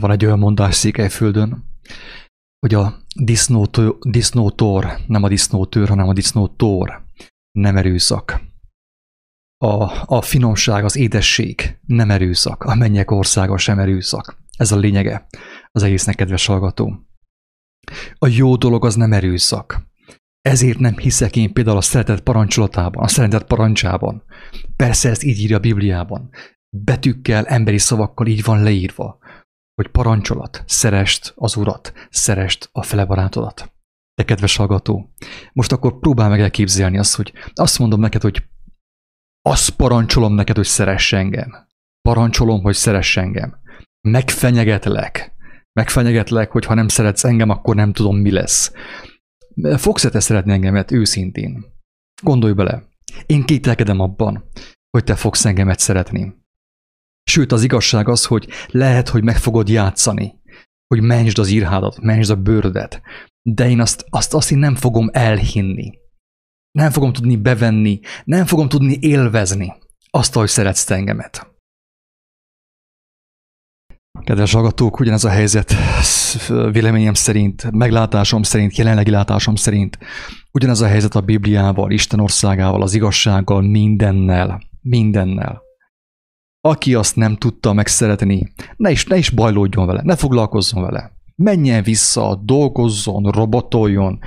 van egy olyan mondás Székelyföldön, hogy a disznótor, nem a disznótőr, hanem a disznótor nem erőszak. A, a finomság, az édesség nem erőszak, a mennyek országa sem erőszak. Ez a lényege az egésznek, kedves hallgató. A jó dolog az nem erőszak. Ezért nem hiszek én például a szeretet parancsolatában, a szeretet parancsában. Persze ezt így írja a Bibliában. Betűkkel, emberi szavakkal így van leírva, hogy parancsolat, szerest az urat, szerest a fele barátodat. De kedves hallgató, most akkor próbál meg elképzelni azt, hogy azt mondom neked, hogy azt parancsolom neked, hogy szeress engem. Parancsolom, hogy szeress engem. Megfenyegetlek. Megfenyegetlek, hogy ha nem szeretsz engem, akkor nem tudom, mi lesz. Fogsz-e te szeretni engemet őszintén? Gondolj bele. Én kételkedem abban, hogy te fogsz engemet szeretni. Sőt, az igazság az, hogy lehet, hogy meg fogod játszani, hogy mentsd az írhádat, mentsd a bőrödet, de én azt, azt, azt én nem fogom elhinni. Nem fogom tudni bevenni, nem fogom tudni élvezni azt, hogy szeretsz te engemet. Kedves hallgatók, ugyanez a helyzet véleményem szerint, meglátásom szerint, jelenlegi látásom szerint, ugyanez a helyzet a Bibliával, Isten országával, az igazsággal, mindennel, mindennel. Aki azt nem tudta megszeretni, ne is, ne is bajlódjon vele, ne foglalkozzon vele. Menjen vissza, dolgozzon, robotoljon,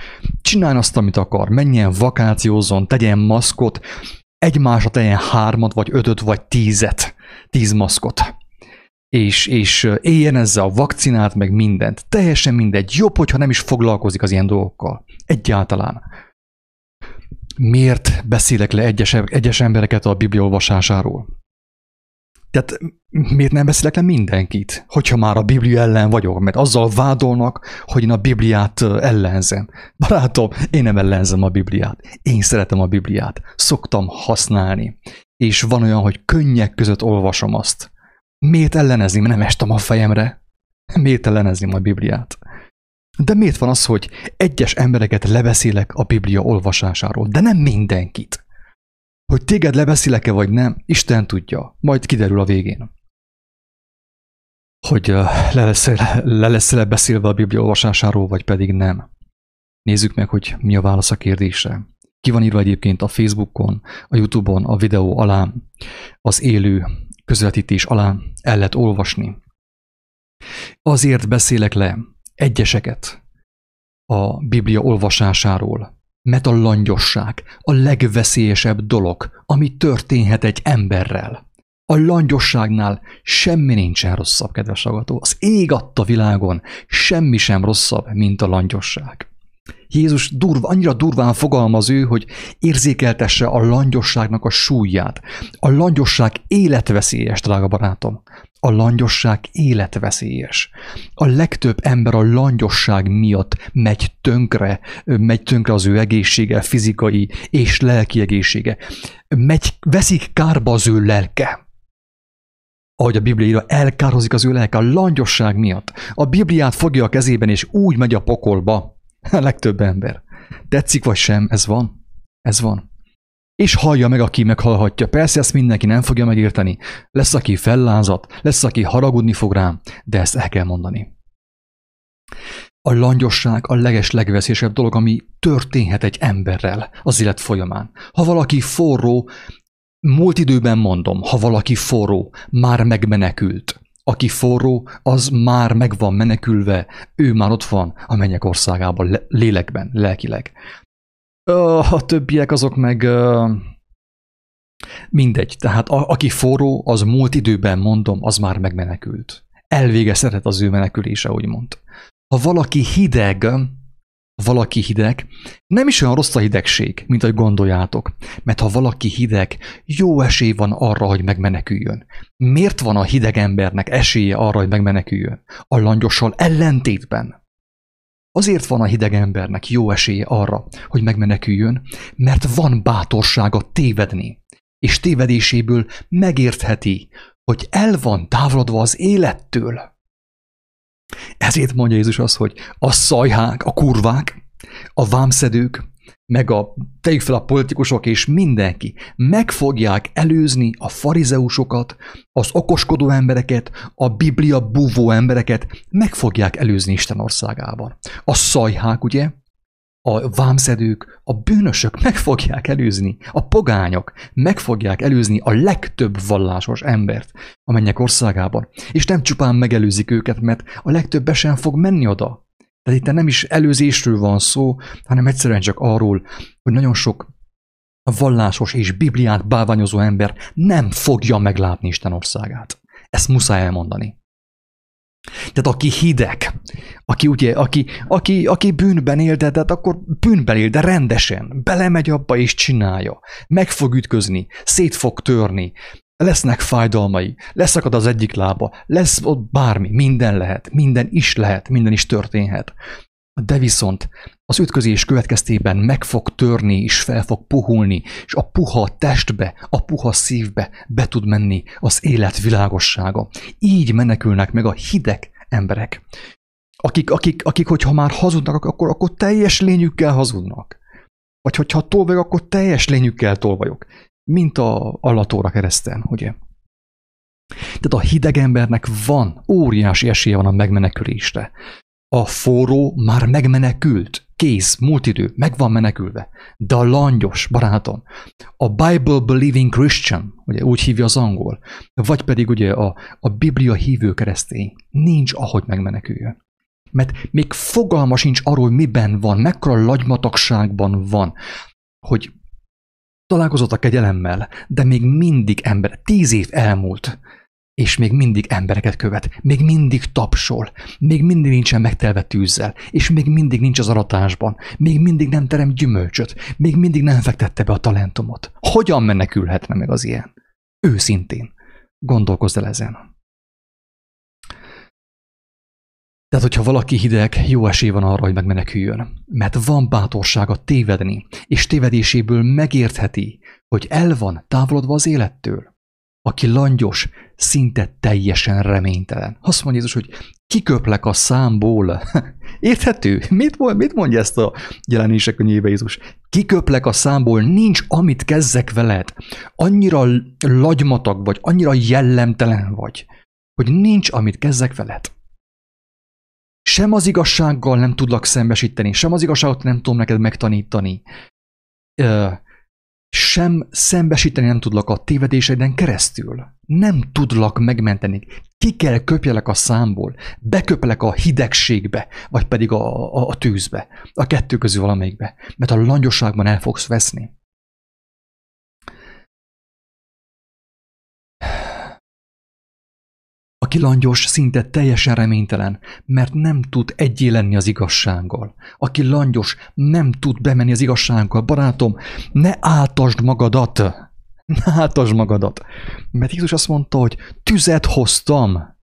csináljon azt, amit akar, menjen vakációzzon, tegyen maszkot, egymásra tegyen hármat, vagy ötöt, vagy tízet, tíz maszkot és, és éljen ezzel a vakcinát, meg mindent. Teljesen mindegy. Jobb, hogyha nem is foglalkozik az ilyen dolgokkal. Egyáltalán. Miért beszélek le egyes, egyes embereket a Biblia olvasásáról? Tehát miért nem beszélek le mindenkit, hogyha már a Biblia ellen vagyok, mert azzal vádolnak, hogy én a Bibliát ellenzem. Barátom, én nem ellenzem a Bibliát. Én szeretem a Bibliát. Szoktam használni. És van olyan, hogy könnyek között olvasom azt. Miért ellenezni, mert nem estem a fejemre? Miért ellenezni a Bibliát? De miért van az, hogy egyes embereket lebeszélek a Biblia olvasásáról, de nem mindenkit? Hogy téged lebeszélek-e vagy nem, Isten tudja, majd kiderül a végén. Hogy le lesz, le lesz -e beszélve a Biblia olvasásáról, vagy pedig nem. Nézzük meg, hogy mi a válasz a kérdésre. Ki van írva egyébként a Facebookon, a Youtube-on, a videó alá, az élő közvetítés alá el lehet olvasni. Azért beszélek le egyeseket a Biblia olvasásáról, mert a langyosság a legveszélyesebb dolog, ami történhet egy emberrel. A langyosságnál semmi nincsen rosszabb, kedves hallgató. Az ég adta világon semmi sem rosszabb, mint a langyosság. Jézus durva, annyira durván fogalmaz ő, hogy érzékeltesse a langyosságnak a súlyát. A langyosság életveszélyes, drága barátom. A langyosság életveszélyes. A legtöbb ember a langyosság miatt megy tönkre, megy tönkre az ő egészsége, fizikai és lelki egészsége. Megy, veszik kárba az ő lelke ahogy a Biblia írja, elkározik az ő lelke a langyosság miatt. A Bibliát fogja a kezében, és úgy megy a pokolba. A legtöbb ember. Tetszik vagy sem, ez van. Ez van. És hallja meg, aki meghallhatja. Persze ezt mindenki nem fogja megérteni. Lesz, aki fellázat, lesz, aki haragudni fog rám, de ezt el kell mondani. A langyosság a leges legveszélyesebb dolog, ami történhet egy emberrel az élet folyamán. Ha valaki forró, múlt időben mondom, ha valaki forró, már megmenekült. Aki forró, az már meg van menekülve, ő már ott van a mennyek országában, lélekben, lelkileg. A többiek azok meg mindegy. Tehát a, aki forró, az múlt időben mondom, az már megmenekült. Elvégezhetett az ő menekülése, úgymond. Ha valaki hideg, valaki hideg, nem is olyan rossz a hidegség, mint ahogy gondoljátok. Mert ha valaki hideg, jó esély van arra, hogy megmeneküljön. Miért van a hideg embernek esélye arra, hogy megmeneküljön? A langyossal ellentétben. Azért van a hideg embernek jó esélye arra, hogy megmeneküljön, mert van bátorsága tévedni, és tévedéséből megértheti, hogy el van távolodva az élettől. Ezért mondja Jézus azt, hogy a szajhák, a kurvák, a vámszedők meg a tegyük fel a politikusok és mindenki meg fogják előzni a farizeusokat, az okoskodó embereket, a Biblia búvó embereket, meg fogják előzni Isten országában. A szajhák, ugye, a vámszedők, a bűnösök meg fogják előzni, a pogányok meg fogják előzni a legtöbb vallásos embert a mennyek országában. És nem csupán megelőzik őket, mert a legtöbb sem fog menni oda. Tehát itt nem is előzésről van szó, hanem egyszerűen csak arról, hogy nagyon sok vallásos és Bibliát bálványozó ember nem fogja meglátni Isten országát. Ezt muszáj elmondani. Tehát aki hideg, aki ugye, aki, aki, aki bűnben él, de, de akkor bűnben él, de rendesen, belemegy abba és csinálja, meg fog ütközni, szét fog törni, lesznek fájdalmai, leszakad az egyik lába, lesz ott bármi, minden lehet, minden is lehet, minden is történhet. De viszont az ütközés következtében meg fog törni, és fel fog puhulni, és a puha testbe, a puha szívbe be tud menni az élet világossága. Így menekülnek meg a hideg emberek. Akik, akik, akik hogyha már hazudnak, akkor, akkor teljes lényükkel hazudnak. Vagy hogyha tolvajok, akkor teljes lényükkel tolvajok. Mint a Allatóra kereszten, ugye? Tehát a hideg embernek van, óriási esélye van a megmenekülésre. A forró már megmenekült, kész, múlt idő, meg van menekülve. De a langyos, barátom, a Bible Believing Christian, ugye úgy hívja az angol, vagy pedig ugye a, a Biblia hívő keresztény, nincs ahogy megmeneküljön. Mert még fogalma sincs arról, miben van, mekkora lagymatagságban van, hogy találkozott a kegyelemmel, de még mindig ember, tíz év elmúlt, és még mindig embereket követ, még mindig tapsol, még mindig nincsen megtelve tűzzel, és még mindig nincs az aratásban, még mindig nem terem gyümölcsöt, még mindig nem fektette be a talentumot. Hogyan menekülhetne meg az ilyen? Őszintén. Gondolkozz el ezen. Tehát, hogyha valaki hideg, jó esély van arra, hogy megmeneküljön. Mert van bátorsága tévedni, és tévedéséből megértheti, hogy el van távolodva az élettől aki langyos, szinte teljesen reménytelen. Azt mondja Jézus, hogy kiköplek a számból. Érthető? Mit, mond, mit mondja ezt a jelenések könyvébe Jézus? Kiköplek a számból, nincs amit kezzek veled. Annyira lagymatag vagy, annyira jellemtelen vagy, hogy nincs amit kezzek veled. Sem az igazsággal nem tudlak szembesíteni, sem az igazságot nem tudom neked megtanítani sem szembesíteni nem tudlak a tévedéseiden keresztül. Nem tudlak megmenteni. Ki kell köpjelek a számból, beköpelek a hidegségbe, vagy pedig a, a, a tűzbe, a kettő közül valamelyikbe, mert a langyosságban el fogsz veszni. Aki langyos, szinte teljesen reménytelen, mert nem tud egyé lenni az igazsággal. Aki langyos, nem tud bemenni az igazsággal. Barátom, ne áltasd magadat! Ne áltasd magadat! Mert Jézus azt mondta, hogy tüzet hoztam,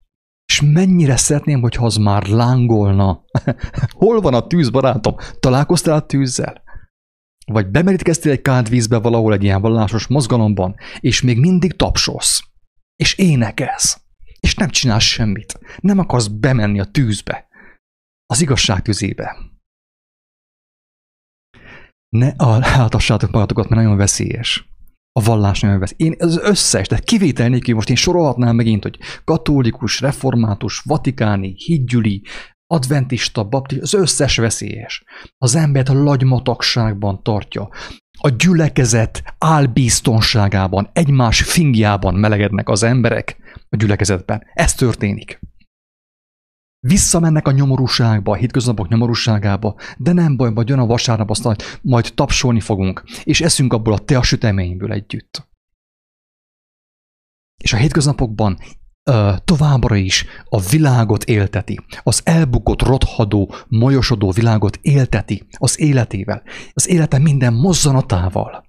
és mennyire szeretném, hogyha az már lángolna. Hol van a tűz, barátom? Találkoztál a tűzzel? Vagy bemerítkeztél egy kánt vízbe valahol egy ilyen vallásos mozgalomban, és még mindig tapsolsz, és énekelsz és nem csinálsz semmit. Nem akarsz bemenni a tűzbe, az igazság tüzébe. Ne áltassátok magatokat, mert nagyon veszélyes. A vallás nagyon veszélyes. Én az összes, de kivétel nélkül most én sorolhatnám megint, hogy katolikus, református, vatikáni, hídgyüli, adventista, baptista, az összes veszélyes. Az embert a lagymatagságban tartja. A gyülekezet álbiztonságában, egymás fingjában melegednek az emberek, a gyülekezetben. Ez történik. Visszamennek a nyomorúságba, a hétköznapok nyomorúságába, de nem baj, majd jön a vasárnap, aztán majd tapsolni fogunk, és eszünk abból a süteményből együtt. És a hétköznapokban ö, továbbra is a világot élteti, az elbukott, rothadó, molyosodó világot élteti az életével, az élete minden mozzanatával.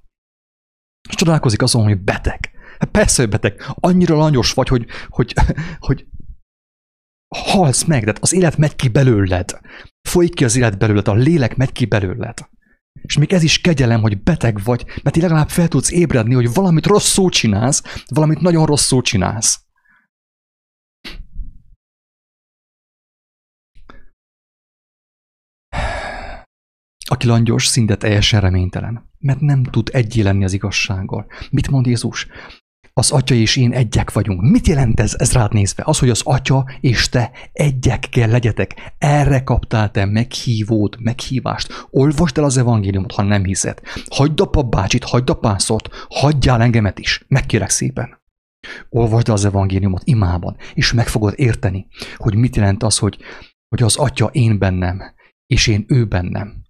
És csodálkozik azon, hogy beteg, Hát persze, hogy beteg. Annyira langyos vagy, hogy, hogy, hogy halsz meg, de az élet megy ki belőled. Folyik ki az élet belőled, a lélek megy ki belőled. És még ez is kegyelem, hogy beteg vagy, mert így legalább fel tudsz ébredni, hogy valamit rosszul csinálsz, valamit nagyon rosszul csinálsz. Aki langyos, szinte teljesen reménytelen, mert nem tud egyé lenni az igazsággal. Mit mond Jézus? Az atya és én egyek vagyunk. Mit jelent ez, ez rád nézve? Az, hogy az atya és te egyek kell legyetek. Erre kaptál te meghívót, meghívást. Olvasd el az evangéliumot, ha nem hiszed. Hagyd a papbácsit, hagyd a pászort, hagyjál engemet is. Megkérek szépen. Olvasd el az evangéliumot imában, és meg fogod érteni, hogy mit jelent az, hogy, hogy az atya én bennem, és én ő bennem.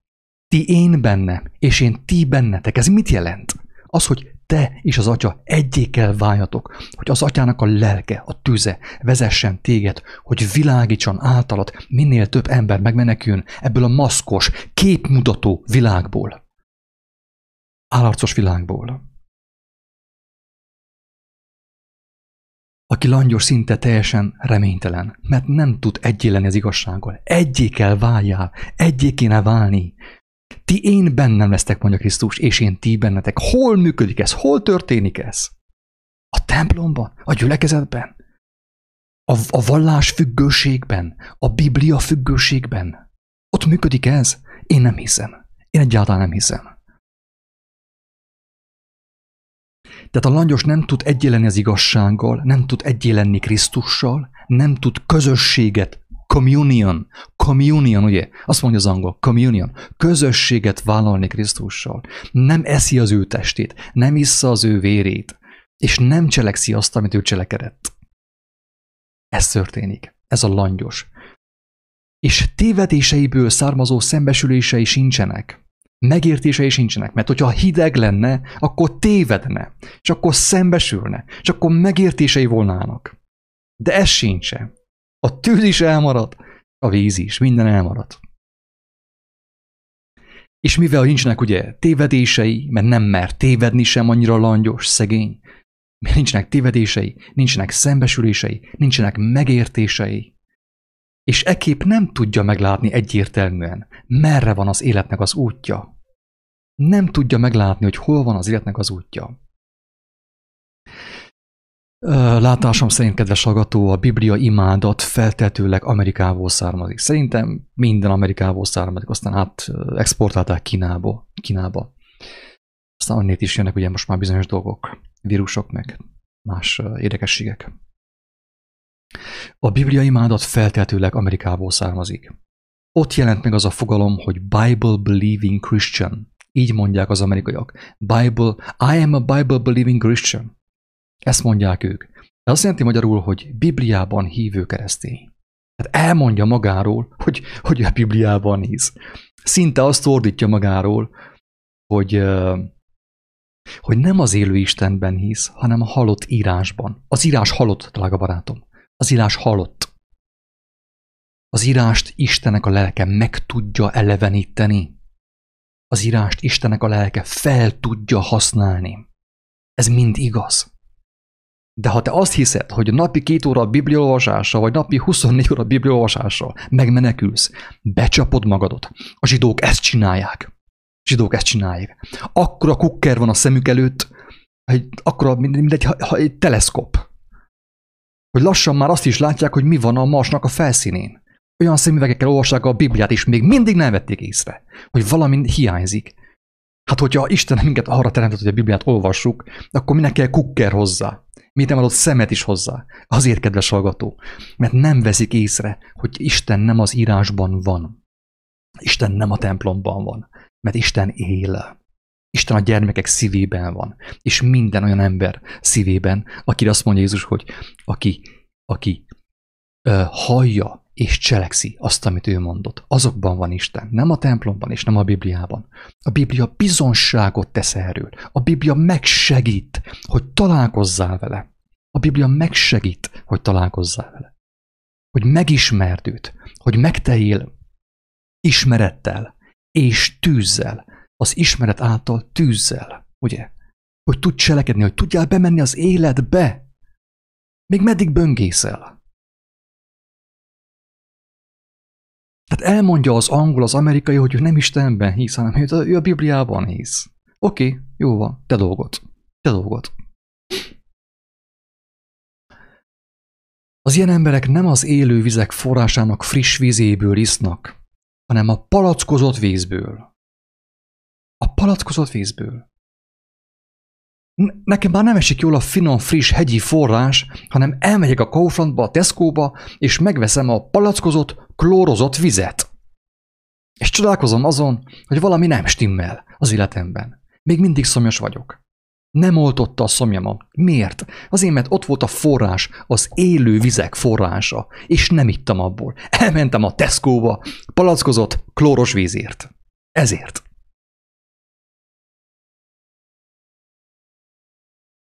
Ti én bennem, és én ti bennetek. Ez mit jelent? Az, hogy te és az atya egyé kell váljatok, hogy az atyának a lelke, a tüze vezessen téged, hogy világítson általad minél több ember megmeneküljön ebből a maszkos, képmutató világból. Állarcos világból. aki langyos szinte teljesen reménytelen, mert nem tud egyé lenni az igazsággal. Egyé kell váljál, egyé kéne válni. Ti én bennem lesztek, mondja Krisztus, és én ti bennetek. Hol működik ez? Hol történik ez? A templomban? A gyülekezetben? A, a vallás függőségben? A Biblia függőségben? Ott működik ez? Én nem hiszem. Én egyáltalán nem hiszem. Tehát a langyos nem tud egyé az igazsággal, nem tud egyé lenni Krisztussal, nem tud közösséget, communion, communion, ugye? Azt mondja az angol, communion, közösséget vállalni Krisztussal. Nem eszi az ő testét, nem issza az ő vérét, és nem cselekszi azt, amit ő cselekedett. Ez történik. Ez a langyos. És tévedéseiből származó szembesülései sincsenek megértései sincsenek, mert hogyha hideg lenne, akkor tévedne, és akkor szembesülne, és akkor megértései volnának. De ez sincsen. A tűz is elmarad, a víz is, minden elmarad. És mivel nincsenek ugye tévedései, mert nem mer tévedni sem annyira langyos, szegény, mert nincsenek tévedései, nincsenek szembesülései, nincsenek megértései, és ekép nem tudja meglátni egyértelműen, merre van az életnek az útja. Nem tudja meglátni, hogy hol van az életnek az útja. Látásom szerint, kedves hallgató, a Biblia imádat feltetőleg Amerikából származik. Szerintem minden Amerikából származik, aztán át exportálták Kínába. Kínába. Aztán onnét is jönnek ugye most már bizonyos dolgok, vírusok, meg más érdekességek. A Biblia imádat feltehetőleg Amerikából származik. Ott jelent meg az a fogalom, hogy Bible believing Christian. Így mondják az amerikaiak. Bible, I am a Bible believing Christian. Ezt mondják ők. Ez azt jelenti magyarul, hogy Bibliában hívő keresztény. Tehát elmondja magáról, hogy, hogy a Bibliában hisz. Szinte azt ordítja magáról, hogy, hogy nem az élő Istenben hisz, hanem a halott írásban. Az írás halott, drága barátom. Az írás halott. Az írást Istenek a lelke meg tudja eleveníteni. Az írást Istenek a lelke fel tudja használni. Ez mind igaz. De ha te azt hiszed, hogy napi két óra bibliolvasása, vagy napi 24 óra bibliolvasása megmenekülsz, becsapod magadot. A zsidók ezt csinálják. A zsidók ezt csinálják. Akkor a kukker van a szemük előtt, hogy akkor mint egy, egy teleszkop hogy lassan már azt is látják, hogy mi van a Marsnak a felszínén. Olyan szemüvegekkel olvassák a Bibliát, és még mindig nem vették észre, hogy valami hiányzik. Hát, hogyha Isten minket arra teremtett, hogy a Bibliát olvassuk, akkor minek kell kukker hozzá? Miért nem adott szemet is hozzá? Azért, kedves hallgató, mert nem veszik észre, hogy Isten nem az írásban van. Isten nem a templomban van, mert Isten él. Isten a gyermekek szívében van, és minden olyan ember szívében, akire azt mondja Jézus, hogy aki, aki ö, hallja és cselekszi azt, amit ő mondott. Azokban van Isten, nem a templomban és nem a Bibliában. A Biblia bizonságot tesz erről. A Biblia megsegít, hogy találkozzál vele. A Biblia megsegít, hogy találkozzál vele. Hogy megismerd őt, hogy megtejél ismerettel és tűzzel, az ismeret által tűzzel, ugye? Hogy tud cselekedni, hogy tudjál bemenni az életbe. Még meddig böngészel? Tehát elmondja az angol, az amerikai, hogy ő nem Istenben hisz, hanem ő a Bibliában hisz. Oké, okay, jó van, te dolgot. Te dolgot. Az ilyen emberek nem az élő vizek forrásának friss vízéből isznak, hanem a palackozott vízből. A palackozott vízből. Nekem már nem esik jól a finom, friss, hegyi forrás, hanem elmegyek a Kauflandba, a Tesco-ba, és megveszem a palackozott, klórozott vizet. És csodálkozom azon, hogy valami nem stimmel az életemben. Még mindig szomjas vagyok. Nem oltotta a szomjamat. Miért? Azért, mert ott volt a forrás, az élő vizek forrása, és nem ittam abból. Elmentem a Tesco-ba, palackozott klóros vízért. Ezért.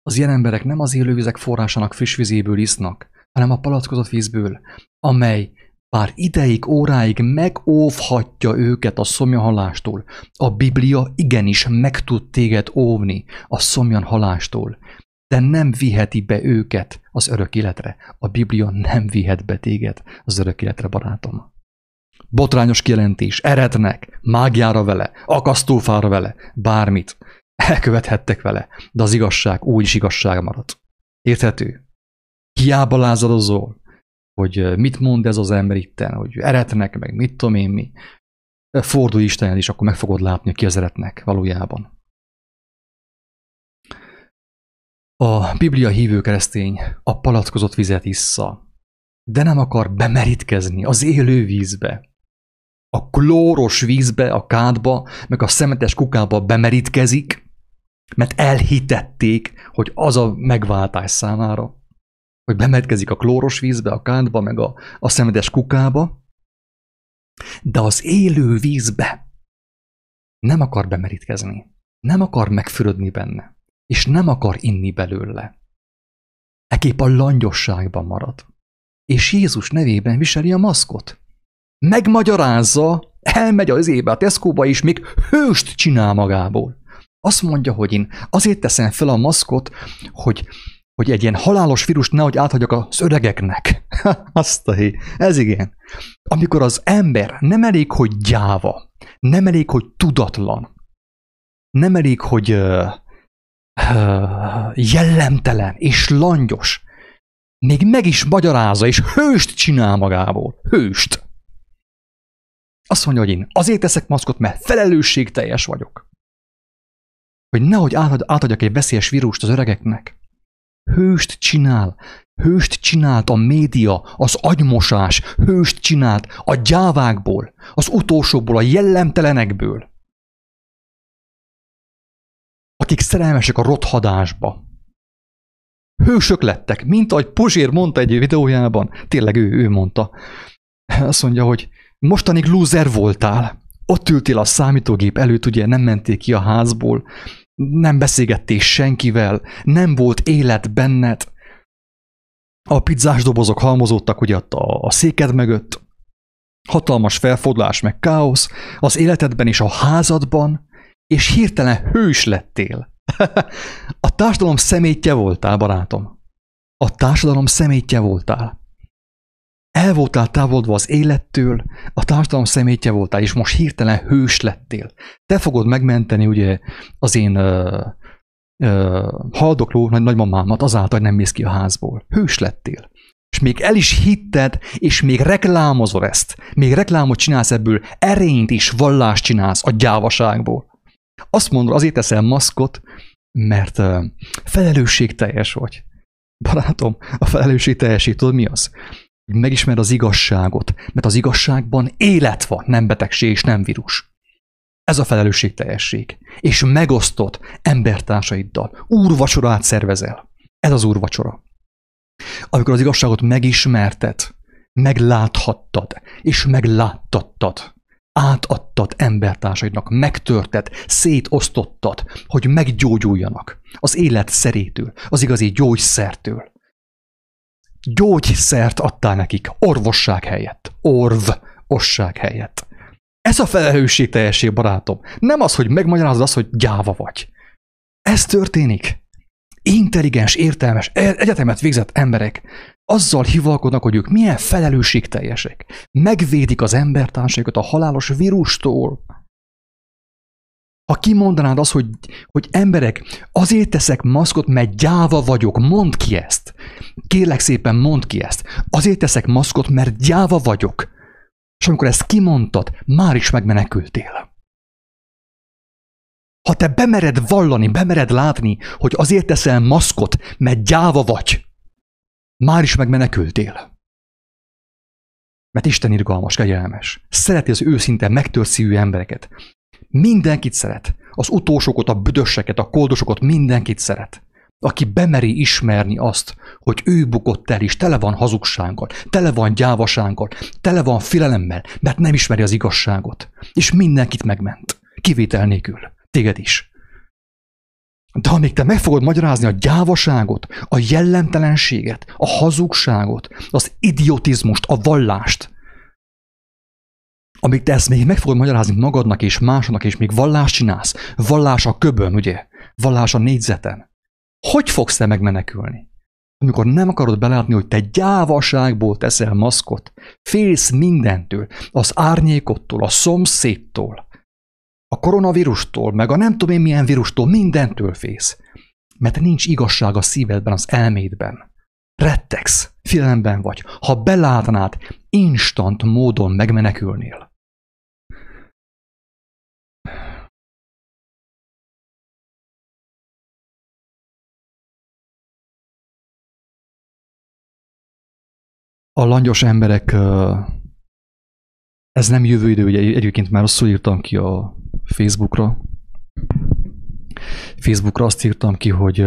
Az ilyen emberek nem az élővizek forrásának friss vizéből isznak, hanem a palackozott vízből, amely pár ideig, óráig megóvhatja őket a szomjahalástól. A Biblia igenis meg tud téged óvni a szomjan halástól, de nem viheti be őket az örök életre. A Biblia nem vihet be téged az örök életre, barátom. Botrányos kijelentés, erednek, mágiára vele, akasztófára vele, bármit. Elkövethettek vele, de az igazság úgy is igazság maradt. Érthető? Hiába lázadozol, hogy mit mond ez az ember itten, hogy eretnek, meg mit tudom én mi. Fordulj Istened, és akkor meg fogod látni, ki az eretnek valójában. A Biblia hívő keresztény a palackozott vizet issza, de nem akar bemerítkezni az élő vízbe. A klóros vízbe, a kádba, meg a szemetes kukába bemerítkezik, mert elhitették, hogy az a megváltás számára hogy bemetkezik a klóros vízbe, a kántba, meg a, a szemedes kukába, de az élő vízbe nem akar bemerítkezni, nem akar megfürödni benne, és nem akar inni belőle. Ekép a langyosságban marad. És Jézus nevében viseli a maszkot. Megmagyarázza, elmegy az ébe a Tesco-ba, és még hőst csinál magából. Azt mondja, hogy én azért teszem fel a maszkot, hogy hogy egy ilyen halálos vírust nehogy áthagyjak az öregeknek. Azt a hé. Ez igen. Amikor az ember nem elég, hogy gyáva, nem elég, hogy tudatlan, nem elég, hogy uh, uh, jellemtelen és langyos, még meg is magyarázza, és hőst csinál magából. Hőst. Azt mondja, hogy én azért teszek maszkot, mert felelősségteljes vagyok. Hogy nehogy átadjak egy veszélyes vírust az öregeknek. Hőst csinál. Hőst csinált a média, az agymosás, hőst csinált a gyávákból, az utolsóból, a jellemtelenekből. Akik szerelmesek a rothadásba. Hősök lettek, mint ahogy Pozsér mondta egy videójában, tényleg ő, ő mondta. Azt mondja, hogy mostanig loser voltál, ott ültél a számítógép előtt, ugye nem mentél ki a házból, nem beszélgettél senkivel, nem volt élet benned. A pizzás dobozok halmozódtak ugye a, a széked mögött, hatalmas felfordulás meg káosz, az életedben és a házadban, és hirtelen hős lettél. a társadalom szemétje voltál, barátom. A társadalom szemétje voltál. El voltál távolodva az élettől, a társadalom szemétje voltál, és most hirtelen hős lettél. Te fogod megmenteni ugye az én uh, uh, haldokló nagy nagymamámat azáltal, hogy nem mész ki a házból. Hős lettél. És még el is hitted, és még reklámozol ezt. Még reklámot csinálsz ebből, erényt is vallást csinálsz a gyávaságból. Azt mondod, azért teszel maszkot, mert uh, felelősségteljes vagy. Barátom, a felelősségteljeség tudod mi az? Hogy megismer az igazságot, mert az igazságban élet van, nem betegség és nem vírus. Ez a felelősségteljesség. És megosztott embertársaiddal. Úrvacsorát szervezel. Ez az úrvacsora. Amikor az igazságot megismerted, megláthattad, és megláttattad, átadtad embertársaidnak, megtörted, szétosztottad, hogy meggyógyuljanak az élet szerétől, az igazi gyógyszertől gyógyszert adtál nekik, orvosság helyett, orv, osság helyett. Ez a felelősségteljesség, barátom. Nem az, hogy megmagyarázod azt, hogy gyáva vagy. Ez történik. Intelligens, értelmes, e- egyetemet végzett emberek azzal hivalkodnak, hogy ők milyen felelősségteljesek. Megvédik az embertársaikat a halálos vírustól. Ha kimondanád azt, hogy, hogy emberek, azért teszek maszkot, mert gyáva vagyok, mondd ki ezt. Kérlek szépen, mondd ki ezt. Azért teszek maszkot, mert gyáva vagyok. És amikor ezt kimondtad, már is megmenekültél. Ha te bemered vallani, bemered látni, hogy azért teszel maszkot, mert gyáva vagy, már is megmenekültél. Mert Isten irgalmas, kegyelmes. Szereti az őszinte, megtört szívű embereket. Mindenkit szeret. Az utolsókat, a büdöseket, a koldosokat, mindenkit szeret. Aki bemeri ismerni azt, hogy ő bukott el is, tele van hazugsággal, tele van gyávasággal, tele van filelemmel, mert nem ismeri az igazságot. És mindenkit megment. Kivétel nélkül. Téged is. De amíg te meg fogod magyarázni a gyávaságot, a jellemtelenséget, a hazugságot, az idiotizmust, a vallást, amíg te ezt még meg fogod magyarázni magadnak és másnak, és még vallást csinálsz, vallás a köbön, ugye? Vallás a négyzeten. Hogy fogsz te megmenekülni? Amikor nem akarod belátni, hogy te gyávaságból teszel maszkot, félsz mindentől, az árnyékottól, a szomszédtól, a koronavírustól, meg a nem tudom én milyen vírustól, mindentől fész. Mert nincs igazság a szívedben, az elmédben. Rettegsz, félelemben vagy. Ha belátnád, instant módon megmenekülnél. A langyos emberek, ez nem jövő idő, ugye egyébként már rosszul írtam ki a Facebookra. Facebookra azt írtam ki, hogy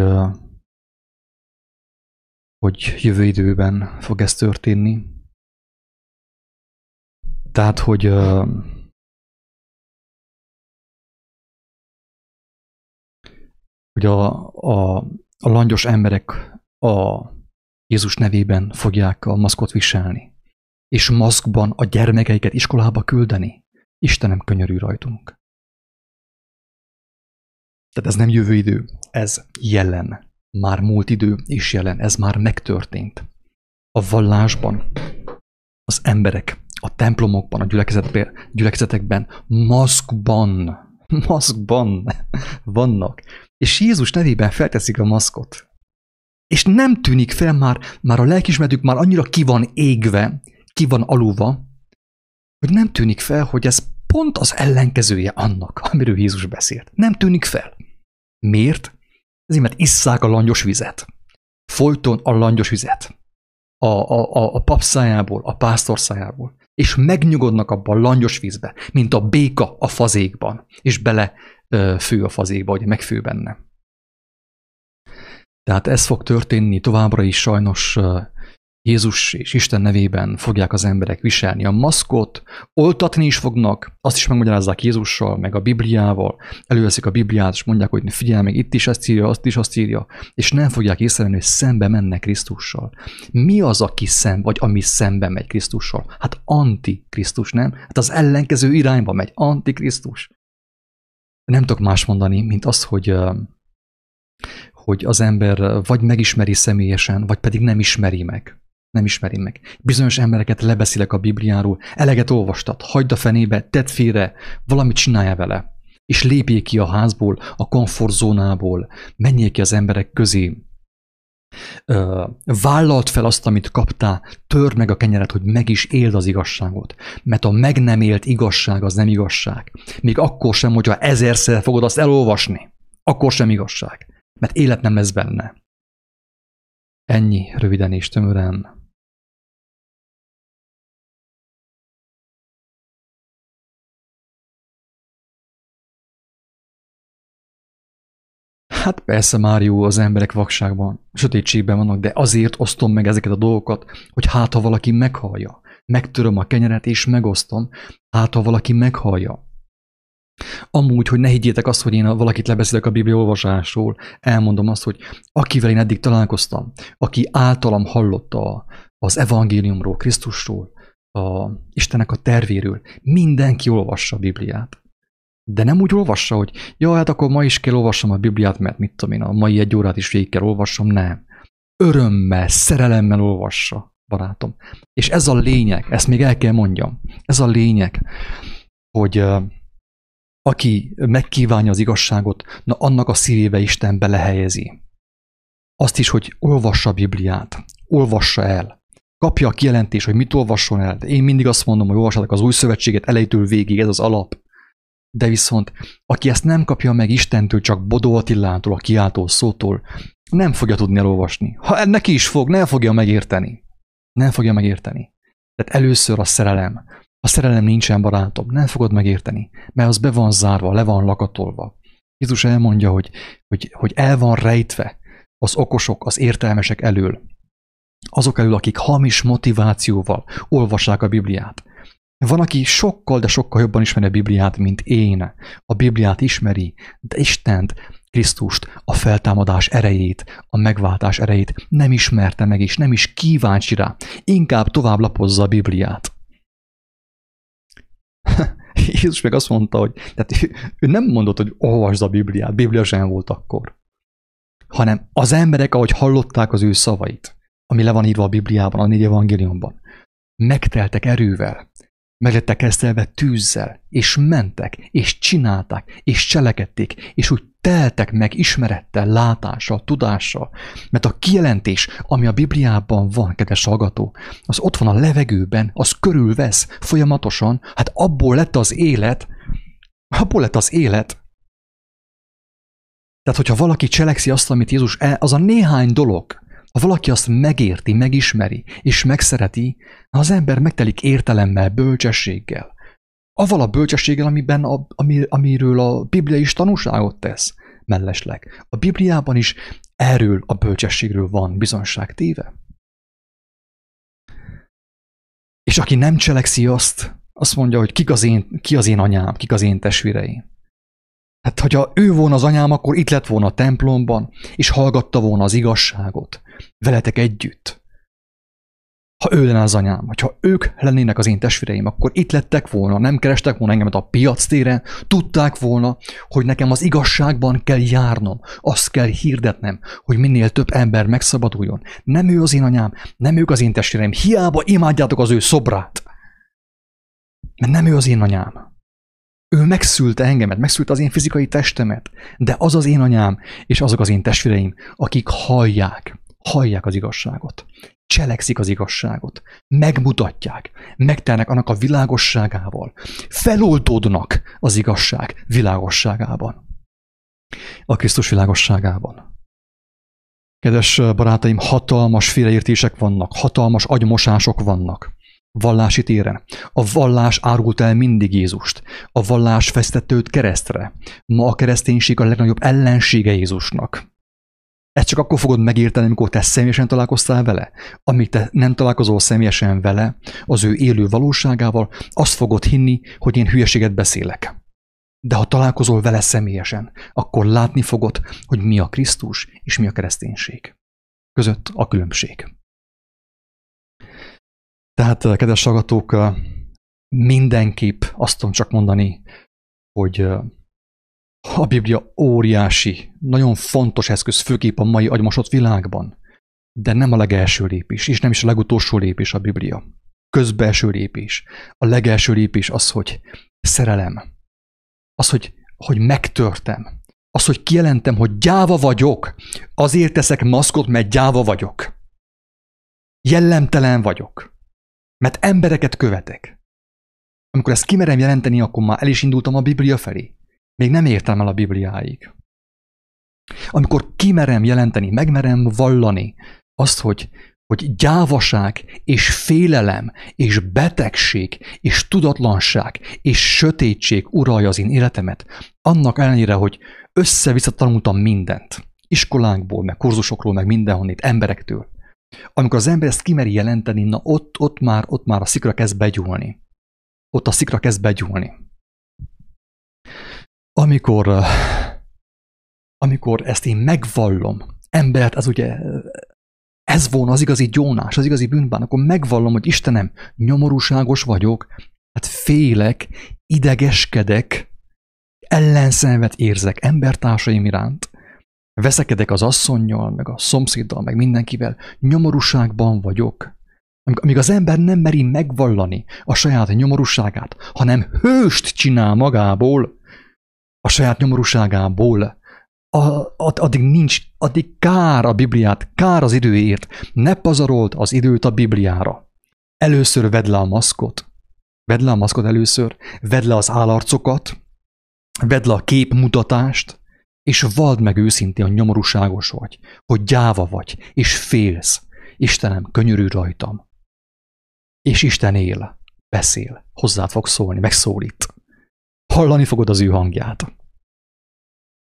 hogy jövő időben fog ez történni. Tehát, hogy hogy a, a, a langyos emberek a Jézus nevében fogják a maszkot viselni, és maszkban a gyermekeiket iskolába küldeni. Istenem könyörű rajtunk. Tehát ez nem jövő idő, ez jelen. Már múlt idő és jelen, ez már megtörtént. A vallásban az emberek a templomokban, a gyülekezetekben maszkban, maszkban vannak. És Jézus nevében felteszik a maszkot. És nem tűnik fel már, már a lelkismeretük már annyira ki van égve, ki van alulva, hogy nem tűnik fel, hogy ez pont az ellenkezője annak, amiről Jézus beszélt. Nem tűnik fel. Miért? Ezért, mert isszák a langyos vizet. Folyton a langyos vizet. A, a, a, a pap szájából, a pásztor szájából. És megnyugodnak abban a langyos vízbe, mint a béka a fazékban, és bele ö, fő a fazékba, hogy megfő benne. Tehát ez fog történni továbbra is sajnos Jézus és Isten nevében fogják az emberek viselni a maszkot, oltatni is fognak, azt is megmagyarázzák Jézussal, meg a Bibliával, előveszik a Bibliát, és mondják, hogy figyelj meg, itt is ezt írja, azt is azt írja, és nem fogják észrevenni, hogy szembe mennek Krisztussal. Mi az, aki szem, vagy ami szembe megy Krisztussal? Hát antikrisztus, nem? Hát az ellenkező irányba megy, antikrisztus. Nem tudok más mondani, mint azt, hogy hogy az ember vagy megismeri személyesen, vagy pedig nem ismeri meg nem ismeri meg. Bizonyos embereket lebeszélek a Bibliáról, eleget olvastat, hagyd a fenébe, tedd félre, valamit csinálja vele. És lépjék ki a házból, a komfortzónából, menjék ki az emberek közé, vállalt fel azt, amit kaptál, törd meg a kenyeret, hogy meg is éld az igazságot. Mert a meg nem élt igazság az nem igazság. Még akkor sem, hogyha ezerszer fogod azt elolvasni. Akkor sem igazság. Mert élet nem lesz benne. Ennyi röviden és tömören. Hát persze már jó az emberek vakságban, sötétségben vannak, de azért osztom meg ezeket a dolgokat, hogy hát ha valaki meghallja. Megtöröm a kenyeret és megosztom, hát ha valaki meghallja. Amúgy, hogy ne higgyétek azt, hogy én valakit lebeszélek a Biblia olvasásról, elmondom azt, hogy akivel én eddig találkoztam, aki általam hallotta az evangéliumról, Krisztusról, a Istennek a tervéről, mindenki olvassa a Bibliát. De nem úgy olvassa, hogy ja, hát akkor ma is kell olvassam a Bibliát, mert mit tudom én, a mai egy órát is végig kell olvassam, nem. Örömmel, szerelemmel olvassa, barátom. És ez a lényeg, ezt még el kell mondjam, ez a lényeg, hogy aki megkívánja az igazságot, na annak a szívébe Isten belehelyezi. Azt is, hogy olvassa a Bibliát, olvassa el, kapja a kijelentés, hogy mit olvasson el. Én mindig azt mondom, hogy olvassátok az új szövetséget elejétől végig, ez az alap. De viszont, aki ezt nem kapja meg Istentől, csak Bodó Attilától, a kiáltó szótól, nem fogja tudni elolvasni. Ha neki is fog, nem fogja megérteni. Nem fogja megérteni. Tehát először a szerelem. A szerelem nincsen barátom, nem fogod megérteni, mert az be van zárva, le van lakatolva. Jézus elmondja, hogy, hogy, hogy el van rejtve az okosok, az értelmesek elől. Azok elől, akik hamis motivációval olvassák a Bibliát. Van, aki sokkal, de sokkal jobban ismeri a Bibliát, mint én. A Bibliát ismeri, de Istent, Krisztust, a feltámadás erejét, a megváltás erejét nem ismerte meg, és nem is kíváncsi rá. Inkább tovább lapozza a Bibliát. Jézus meg azt mondta, hogy tehát ő nem mondott, hogy olvasd a Bibliát, Biblia sem volt akkor. Hanem az emberek, ahogy hallották az ő szavait, ami le van írva a Bibliában, a négy evangéliumban, megteltek erővel, meg lettek esztelve tűzzel, és mentek, és csinálták, és cselekedték, és úgy teltek meg ismerettel, látással, tudással. Mert a kijelentés, ami a Bibliában van, kedves hallgató, az ott van a levegőben, az körülvesz folyamatosan, hát abból lett az élet, abból lett az élet. Tehát, hogyha valaki cselekszi azt, amit Jézus, el, az a néhány dolog, ha valaki azt megérti, megismeri és megszereti, az ember megtelik értelemmel, bölcsességgel. Aval a bölcsességgel, amiben a, ami, amiről a Biblia is tanúságot tesz mellesleg. A Bibliában is erről a bölcsességről van bizonság téve. És aki nem cselekszi azt, azt mondja, hogy kik az én, ki az én anyám, kik az én testvéreim. Hát, hogyha ő volna az anyám, akkor itt lett volna a templomban, és hallgatta volna az igazságot. Veletek együtt. Ha ő lenne az anyám, hogyha ők lennének az én testvéreim, akkor itt lettek volna, nem kerestek volna engemet a piac téren, tudták volna, hogy nekem az igazságban kell járnom, azt kell hirdetnem, hogy minél több ember megszabaduljon. Nem ő az én anyám, nem ők az én testvéreim, hiába imádjátok az ő szobrát. Mert nem ő az én anyám. Ő megszülte engemet, megszülte az én fizikai testemet, de az az én anyám, és azok az én testvéreim, akik hallják, hallják az igazságot, cselekszik az igazságot, megmutatják, megtelnek annak a világosságával, feloldódnak az igazság világosságában, a Krisztus világosságában. Kedves barátaim, hatalmas félreértések vannak, hatalmas agymosások vannak vallási téren. A vallás árult el mindig Jézust. A vallás fesztette őt keresztre. Ma a kereszténység a legnagyobb ellensége Jézusnak. Ezt csak akkor fogod megérteni, amikor te személyesen találkoztál vele. Amíg te nem találkozol személyesen vele, az ő élő valóságával, azt fogod hinni, hogy én hülyeséget beszélek. De ha találkozol vele személyesen, akkor látni fogod, hogy mi a Krisztus és mi a kereszténység. Között a különbség. Tehát, kedves hallgatók, mindenképp azt tudom csak mondani, hogy a Biblia óriási, nagyon fontos eszköz, főképp a mai agymosott világban, de nem a legelső lépés, és nem is a legutolsó lépés a Biblia. Közbelső lépés. A legelső lépés az, hogy szerelem. Az, hogy, hogy megtörtem. Az, hogy kijelentem, hogy gyáva vagyok. Azért teszek maszkot, mert gyáva vagyok. Jellemtelen vagyok. Mert embereket követek. Amikor ezt kimerem jelenteni, akkor már el is indultam a Biblia felé. Még nem értem el a Bibliáig. Amikor kimerem jelenteni, megmerem vallani azt, hogy, hogy gyávaság és félelem és betegség és tudatlanság és sötétség uralja az én életemet, annak ellenére, hogy össze-vissza tanultam mindent. Iskolánkból, meg kurzusokról, meg mindenhonnét, emberektől. Amikor az ember ezt kimeri jelenteni, na ott, ott, már, ott már a szikra kezd begyúlni. Ott a szikra kezd begyúlni. Amikor, amikor ezt én megvallom, embert, ez ugye ez volna az igazi gyónás, az igazi bűnbán, akkor megvallom, hogy Istenem, nyomorúságos vagyok, hát félek, idegeskedek, ellenszenvet érzek embertársaim iránt, veszekedek az asszonynal, meg a szomszéddal, meg mindenkivel, nyomorúságban vagyok. Amíg az ember nem meri megvallani a saját nyomorúságát, hanem hőst csinál magából, a saját nyomorúságából, a, addig nincs, addig kár a Bibliát, kár az időért. Ne pazarold az időt a Bibliára. Először vedd le a maszkot. Vedd le a maszkot először, vedd le az állarcokat, vedd le a képmutatást, és vald meg őszintén, hogy nyomorúságos vagy, hogy gyáva vagy, és félsz. Istenem, könyörű rajtam. És Isten él, beszél, hozzád fog szólni, megszólít. Hallani fogod az ő hangját.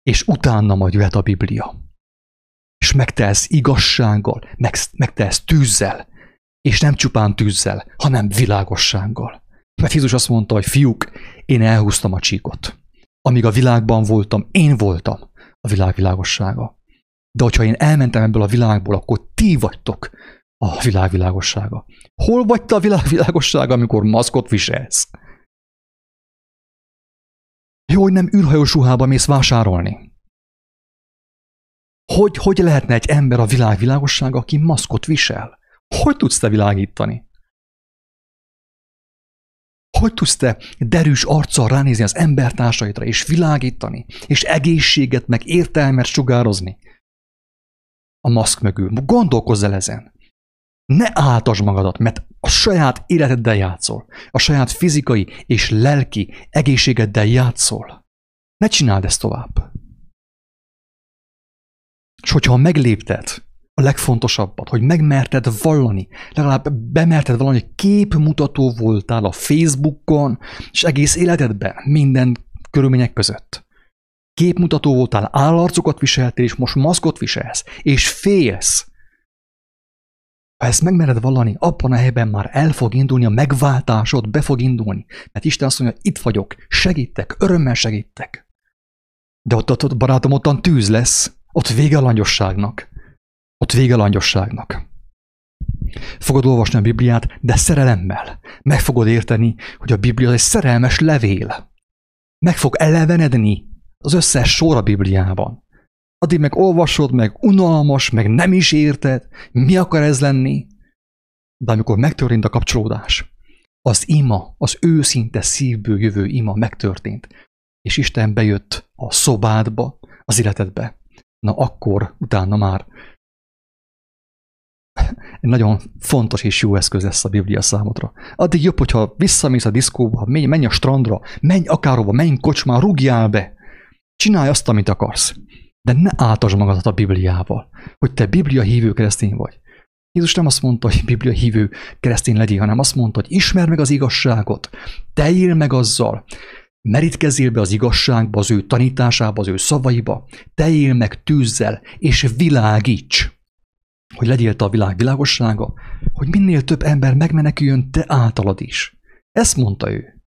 És utána majd jöhet a Biblia. És megtelsz igazsággal, meg, megtelsz tűzzel, és nem csupán tűzzel, hanem világossággal. Mert Jézus azt mondta, hogy fiúk, én elhúztam a csíkot. Amíg a világban voltam, én voltam a világ világossága. De hogyha én elmentem ebből a világból, akkor ti vagytok a világ világossága. Hol vagy te a világ világossága, amikor maszkot viselsz? Jó, hogy nem űrhajós ruhába mész vásárolni. Hogy, hogy lehetne egy ember a világ világossága, aki maszkot visel? Hogy tudsz te világítani? Hogy tudsz te derűs arccal ránézni az embertársaidra, és világítani, és egészséget, meg értelmet sugározni? A maszk mögül. Gondolkozz el ezen. Ne áltasd magadat, mert a saját életeddel játszol. A saját fizikai és lelki egészségeddel játszol. Ne csináld ezt tovább. És hogyha meglépted a legfontosabbat, hogy megmerted vallani, legalább bemerted valami képmutató voltál a Facebookon, és egész életedben, minden körülmények között. Képmutató voltál, állarcokat viseltél, és most maszkot viselsz, és félsz. Ha ezt megmered vallani, abban a helyben már el fog indulni a megváltásod, be fog indulni. Mert Isten azt mondja, itt vagyok, segítek, örömmel segítek. De ott, ott, ott barátom, ottan tűz lesz, ott vége a langyosságnak. Ott vége a langyosságnak. Fogod olvasni a Bibliát, de szerelemmel. Meg fogod érteni, hogy a Biblia egy szerelmes levél. Meg fog elevenedni az összes sor a Bibliában. Addig meg olvasod, meg unalmas, meg nem is érted, mi akar ez lenni. De amikor megtörtént a kapcsolódás, az ima, az őszinte szívből jövő ima megtörtént, és Isten bejött a szobádba, az életedbe, na akkor utána már egy nagyon fontos és jó eszköz lesz a Biblia számodra. Addig jobb, hogyha visszamész a diszkóba, menj, menj a strandra, menj akárhova, menj kocsmán, rúgjál be. Csinálj azt, amit akarsz. De ne áltasd magadat a Bibliával, hogy te Biblia hívő keresztény vagy. Jézus nem azt mondta, hogy Biblia hívő keresztény legyél, hanem azt mondta, hogy ismer meg az igazságot, te él meg azzal, merítkezzél be az igazságba, az ő tanításába, az ő szavaiba, te él meg tűzzel, és világíts hogy legyél te a világ világossága, hogy minél több ember megmeneküljön te általad is. Ezt mondta ő.